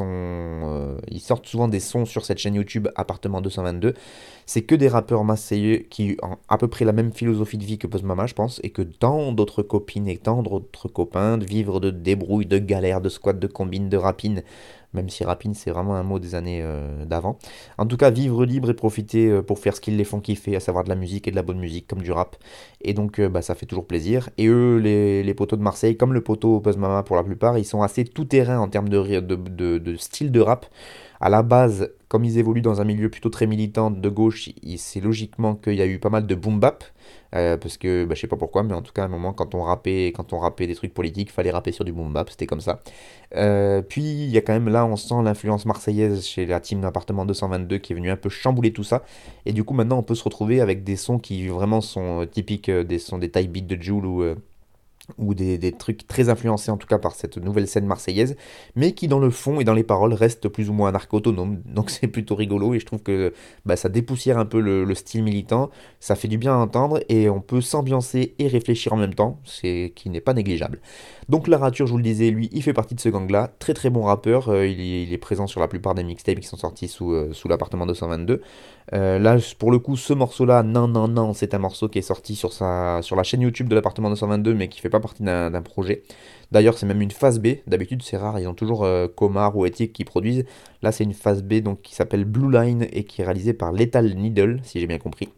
euh, ils sortent souvent des sons sur cette chaîne YouTube Appartement 222. C'est que des rappeurs marseillais qui ont à peu près la même philosophie de vie que Post Mama, je pense, et que tant d'autres copines et tant d'autres copains de vivre de débrouille, de galère, de squat, de combine, de rapine, même si rapine c'est vraiment un mot des années euh, d'avant. En tout cas, vivre libre et profiter euh, pour faire ce qu'ils les font kiffer, à savoir de la musique et de la bonne musique, comme du rap. Et donc, euh, bah, ça fait toujours plaisir. Et eux, les, les poteaux de Marseille, comme le poteau Buzz Mama pour la plupart, ils sont assez tout-terrain en termes de, de, de style de rap. À la base, comme ils évoluent dans un milieu plutôt très militant de gauche, c'est logiquement qu'il y a eu pas mal de boom bap. Euh, parce que bah, je sais pas pourquoi, mais en tout cas, à un moment, quand on rappait, quand on rappait des trucs politiques, fallait rapper sur du boom bap, c'était comme ça. Euh, puis il y a quand même là, on sent l'influence marseillaise chez la team d'appartement 222 qui est venue un peu chambouler tout ça. Et du coup, maintenant, on peut se retrouver avec des sons qui vraiment sont typiques euh, des sons des type beats de Joule ou ou des, trucs très influencés en tout cas par cette nouvelle scène marseillaise, mais qui dans le fond et dans les paroles restent plus ou moins anarcho-autonomes, donc c'est plutôt rigolo et je trouve que bah, ça dépoussière un peu le, style militant, ça fait du bien à entendre et on peut s'ambiancer et réfléchir en même temps, c'est qui n'est pas négligeable. Donc la rature, je vous le disais, lui, il fait partie de ce gang-là, très très bon rappeur, euh, il, est, présent sur la plupart des mixtapes qui sont sortis sous, euh, l'appartement 222. Euh, là, pour le coup, ce morceau-là, non, non, non, c'est un morceau qui est sorti sur, sa, sur la chaîne YouTube de l'appartement 222, mais qui fait pas partie d'un projet. D'ailleurs, c'est même une phase B. D'habitude, c'est rare. Ils ont toujours Comar ou Ethic qui produisent. Là, c'est une phase B donc, qui s'appelle Blue Line et qui est réalisée par Lethal Needle, si j'ai bien compris.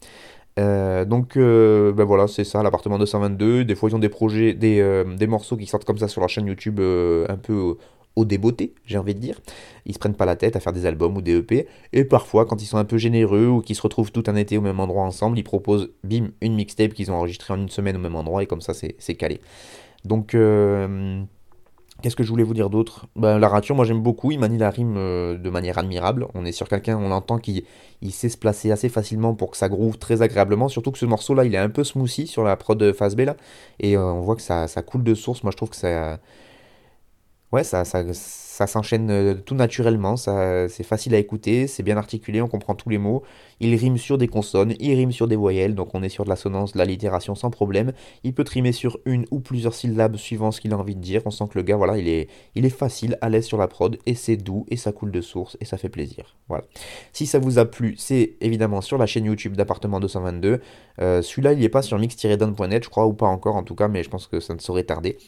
Euh, donc euh, ben voilà, c'est ça, l'appartement 222. Des fois, ils ont des projets, des, des, morceaux qui sortent comme ça sur leur chaîne YouTube un peu au débeauté, j'ai envie de dire. Ils se prennent pas la tête à faire des albums ou des EP. Et parfois, quand ils sont un peu généreux ou qu'ils se retrouvent tout un été au même endroit ensemble, ils proposent, bim, une mixtape qu'ils ont enregistrée en une semaine au même endroit et comme ça, c'est calé. Donc, euh, qu'est-ce que je voulais vous dire d'autre? Ben, La rature, moi j'aime beaucoup, il manie la rime euh, de manière admirable. On est sur quelqu'un, on entend qu'il sait se placer assez facilement pour que ça groove très agréablement. Surtout que ce morceau-là, il est un peu smoothie sur la prod phase B là. Et euh, on voit que ça, ça, coule de source. Moi je trouve que ça ouais, ça, s'enchaîne euh, tout naturellement, ça, c'est facile à écouter, c'est bien articulé, on comprend tous les mots. Il rime sur des consonnes, il rime sur des voyelles, donc on est sur de l'assonance, de la littération sans problème. Il peut trimer sur une ou plusieurs syllabes suivant ce qu'il a envie de dire. On sent que le gars, voilà, il est, il est facile, à l'aise sur la prod, et c'est doux, et ça coule de source, et ça fait plaisir. Voilà. Si ça vous a plu, c'est évidemment sur la chaîne YouTube d'Appartement 222. Euh, celui-là, il n'est pas sur mix-down.net, je crois, ou pas encore en tout cas, mais je pense que ça ne saurait tarder.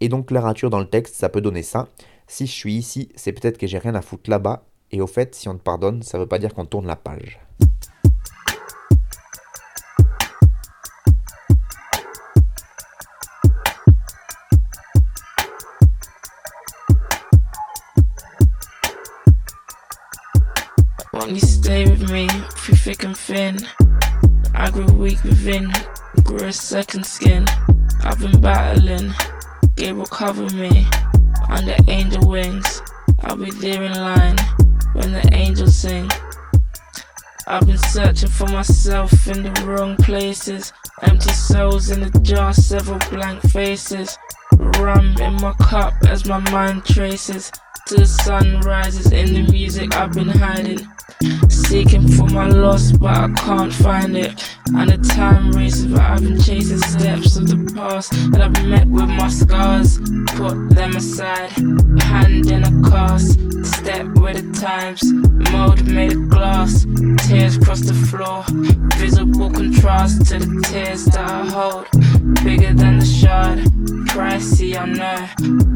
Et donc la rature dans le texte, ça peut donner ça. Si je suis ici, c'est peut-être que j'ai rien à foutre là-bas. Et au fait, si on te pardonne, ça veut pas dire qu'on tourne la page. Will cover me under angel wings. I'll be there in line when the angels sing. I've been searching for myself in the wrong places. Empty souls in the jar, several blank faces. Rum in my cup as my mind traces to the sun rises in the music I've been hiding. Seeking for my lost, but I can't find it. And the time races, but I've been chasing steps of the past. And I've met with my scars, put them aside. Hand in a cast, step with the times. Mold made of glass, tears cross the floor. Visible contrast to the tears that I hold. Bigger than the shard, pricey, I know.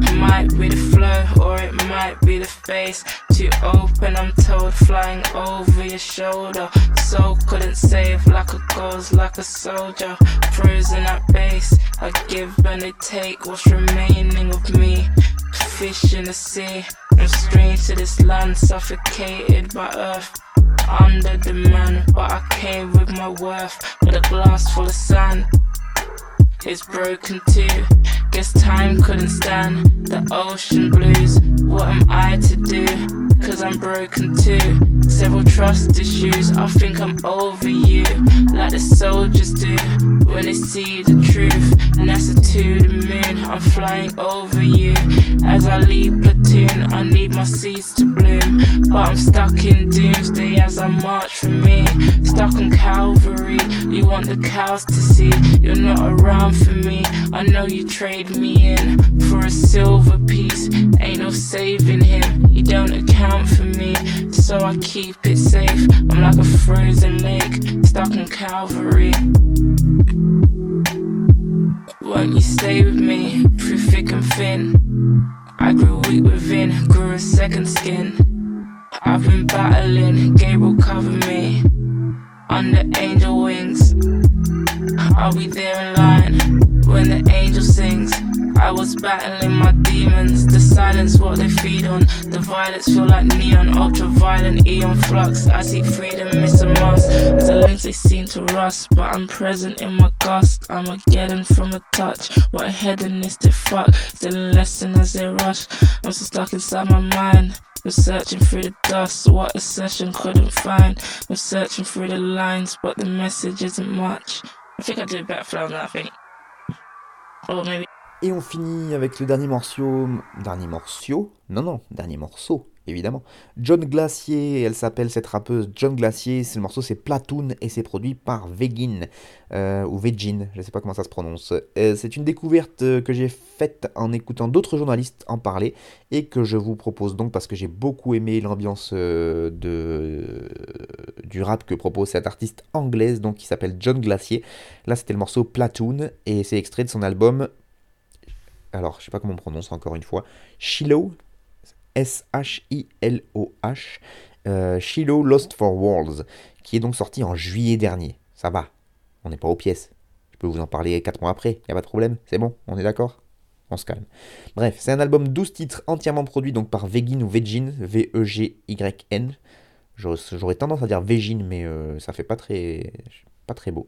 It might be the flow, or it might be the face. Too open, I'm told, flying over your shoulder. So couldn't save like a ghost, like a soldier. Frozen at base, I give and I take what's remaining of me. Fish in the sea, I'm strange to this land, suffocated by earth. Under the man, but I came with my worth, with a glass full of sand. It's broken too. Guess time couldn't stand the ocean blues. What am I to do? Cause I'm broken too. Several trust issues. I think I'm over you. Like the soldiers do when they see the truth. NASA to the moon. I'm flying over you. As I leave platoon, I need my seeds to bloom. But I'm stuck in doomsday as I march for me. Stuck on Calvary. You want the cows to see. You're not around for me. I know you trade me in for a silver piece. Ain't no saving him, he don't account for me. So I keep it safe. I'm like a frozen lake, stuck in Calvary. Won't you stay with me through thick and thin? I grew weak within, grew a second skin. I've been battling, Gabriel cover me under angel wings. I'll be there in line when the angel sings. I was battling my demons, the silence what they feed on. The violets feel like neon, ultraviolet, eon flux. I seek freedom, miss a must. The links they seem to rust, but I'm present in my gust. I'm a getting from a touch. What a hedonistic fuck, still lesson as they rush. I'm so stuck inside my mind. I'm searching through the dust, what a session couldn't find. I'm searching through the lines, but the message isn't much. I think I did better flow than that, I think. Or maybe. Et on finit avec le dernier morceau. Dernier morceau Non, non, dernier morceau évidemment. John Glacier, elle s'appelle cette rappeuse John Glacier, le morceau c'est Platoon et c'est produit par Vegin, euh, ou Vegin, je ne sais pas comment ça se prononce. Euh, c'est une découverte que j'ai faite en écoutant d'autres journalistes en parler et que je vous propose donc parce que j'ai beaucoup aimé l'ambiance euh, de, du rap que propose cette artiste anglaise donc qui s'appelle John Glacier. Là c'était le morceau Platoon et c'est extrait de son album alors je sais pas comment on prononce encore une fois, Shiloh, S-H-I-L-O-H, euh, Shiloh Lost for Worlds, qui est donc sorti en juillet dernier. Ça va, on n'est pas aux pièces. Je peux vous en parler 4 mois après, y a pas de problème, c'est bon, on est d'accord on se calme. Bref, c'est un album 12 titres entièrement produit donc par Vegin ou Vegin, V-E-G-Y-N. J'aurais tendance à dire Vegin, mais euh, ça fait pas très pas très beau.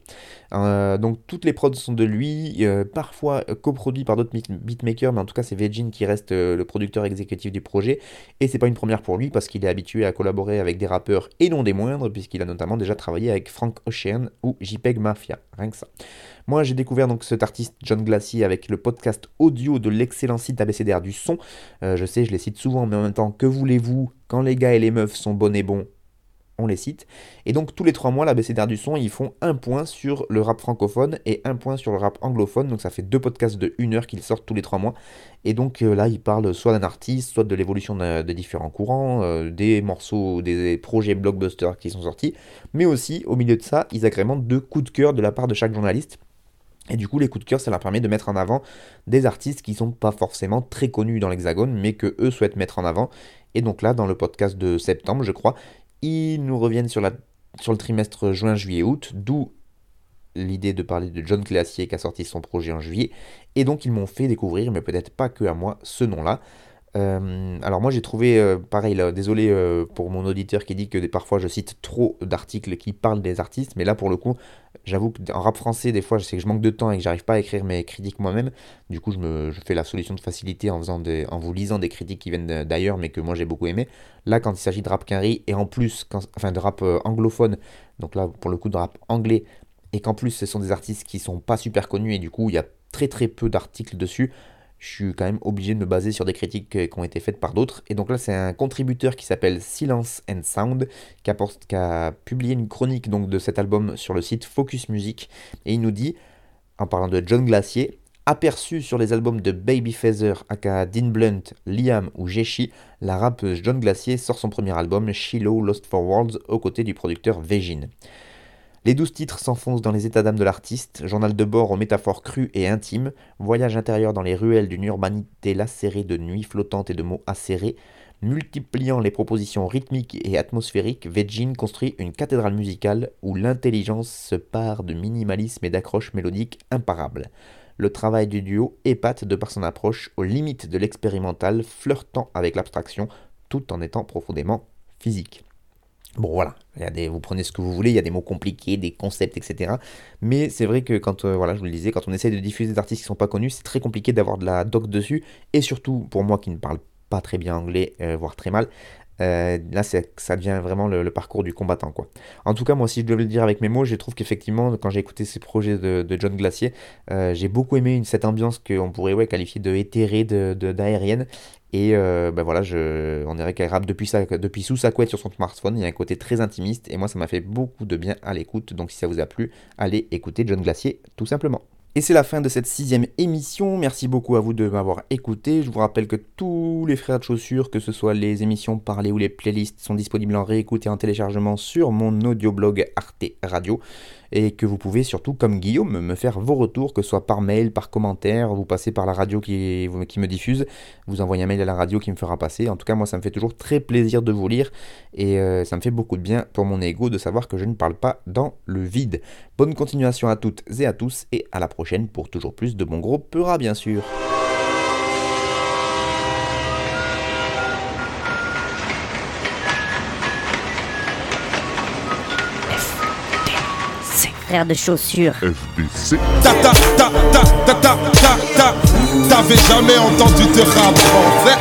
Euh, donc toutes les prods sont de lui, euh, parfois coproduits par d'autres beatmakers, mais en tout cas c'est Vegin qui reste euh, le producteur exécutif du projet. Et c'est pas une première pour lui parce qu'il est habitué à collaborer avec des rappeurs et non des moindres, puisqu'il a notamment déjà travaillé avec Frank Ocean ou JPEG Mafia, rien que ça. Moi j'ai découvert donc cet artiste John Glacier avec le podcast audio de l'excellent site ABCDR du son. je sais, je les cite souvent, mais en même temps, que voulez-vous Quand les gars et les meufs sont bons et bons, on les cite. Et donc tous les trois mois, la BCDR du son, ils font un point sur le rap francophone et un point sur le rap anglophone. Donc ça fait deux podcasts de une heure qu'ils sortent tous les trois mois. Et donc euh, là, ils parlent soit d'un artiste, soit de l'évolution des différents courants, euh, des morceaux, des projets blockbusters qui sont sortis. Mais aussi, au milieu de ça, ils agrémentent deux coups de cœur de la part de chaque journaliste. Et du coup, les coups de cœur, ça leur permet de mettre en avant des artistes qui sont pas forcément très connus dans l'Hexagone, mais que eux souhaitent mettre en avant. Et donc là, dans le podcast de septembre, je crois, ils nous reviennent sur, la, sur le trimestre juin, juillet, août, d'où l'idée de parler de John Classier qui a sorti son projet en juillet. Et donc ils m'ont fait découvrir, mais peut-être pas que à moi, ce nom-là. Euh, alors moi j'ai trouvé, euh, pareil, désolé euh, pour mon auditeur qui dit que parfois je cite trop d'articles qui parlent des artistes, mais là pour le coup, j'avoue qu'en rap français, des fois je sais que je manque de temps et que j'arrive pas à écrire mes critiques moi-même. Du coup je, me, fais la solution de facilité en, faisant des, vous lisant des critiques qui viennent d'ailleurs, mais que moi j'ai beaucoup aimé. Là quand il s'agit de rap quinri et en plus, quand, enfin de rap anglophone, donc là pour le coup de rap anglais, et qu'en plus ce sont des artistes qui sont pas super connus et du coup il y a très très peu d'articles dessus je suis quand même obligé de me baser sur des critiques qui ont été faites par d'autres. Et donc là, c'est un contributeur qui s'appelle Silence and Sound, qui a, publié une chronique donc, de cet album sur le site Focus Music. Et il nous dit, en parlant de John Glacier, aperçu sur les albums de Baby Feather, aka Dean Blunt, Liam ou Jeshi, la rappeuse John Glacier sort son premier album, Shiloh Lost for Worlds, aux côtés du producteur Vegin. Les douze titres s'enfoncent dans les états d'âme de l'artiste, journal de bord aux métaphores crues et intimes, voyage intérieur dans les ruelles d'une urbanité lacérée de nuits flottantes et de mots acérés, multipliant les propositions rythmiques et atmosphériques, Vegin construit une cathédrale musicale où l'intelligence se pare de minimalisme et d'accroche mélodique imparables. Le travail du duo épate de par son approche aux limites de l'expérimental, flirtant avec l'abstraction, tout en étant profondément physique. Bon voilà, il vous prenez ce que vous voulez, il y a des mots compliqués, des concepts, etc. Mais c'est vrai que quand, euh, voilà, je vous le disais, quand on essaie de diffuser des artistes qui ne sont pas connus, c'est très compliqué d'avoir de la doc dessus. Et surtout, pour moi qui ne parle pas très bien anglais, euh, voire très mal, euh, là, ça devient vraiment le, parcours du combattant. Quoi. En tout cas, moi, si je devais le dire avec mes mots, je trouve qu'effectivement, quand j'ai écouté ces projets de, John Glacier, j'ai beaucoup aimé cette ambiance qu'on pourrait qualifier de éthérée, d'aérienne. Et euh, ben voilà, on dirait qu'elle rappe depuis, depuis sous sa couette sur son smartphone. Il y a un côté très intimiste et moi ça m'a fait beaucoup de bien à l'écoute. Donc si ça vous a plu, allez écouter John Glacier tout simplement. Et c'est la fin de cette sixième émission. Merci beaucoup à vous de m'avoir écouté. Je vous rappelle que tous les frères de chaussures, que ce soit les émissions parlées ou les playlists, sont disponibles en réécoute et en téléchargement sur mon audioblog Arte Radio et que vous pouvez surtout, comme Guillaume, me faire vos retours, que ce soit par mail, par commentaire, vous passez par la radio qui, me diffuse, vous envoyez un mail à la radio qui me fera passer. En tout cas, moi, ça me fait toujours très plaisir de vous lire et euh, ça me fait beaucoup de bien pour mon ego de savoir que je ne parle pas dans le vide. Bonne continuation à toutes et à tous et à la prochaine pour toujours plus de bon gros Peura, bien sûr. Frère de chaussures. FBC. Ta ta ta ta ta ta ta ta. T'avais jamais entendu de rap français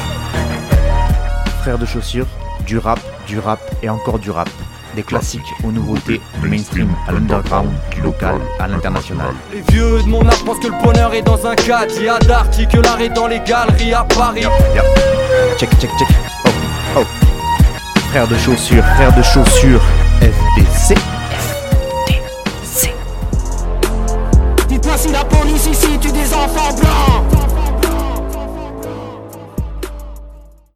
Frère de chaussures, du rap, du rap et encore du rap. Des classiques aux nouveautés, du mainstream à l'underground, du local à l'international. Les vieux de mon âge pensent que le bonheur est dans un cadre. Il y a que l'art est dans les galeries à Paris. Check, check, check. Oh, oh. Frère de chaussures, frère de chaussures, FBC. Si la police ici tue des enfants blancs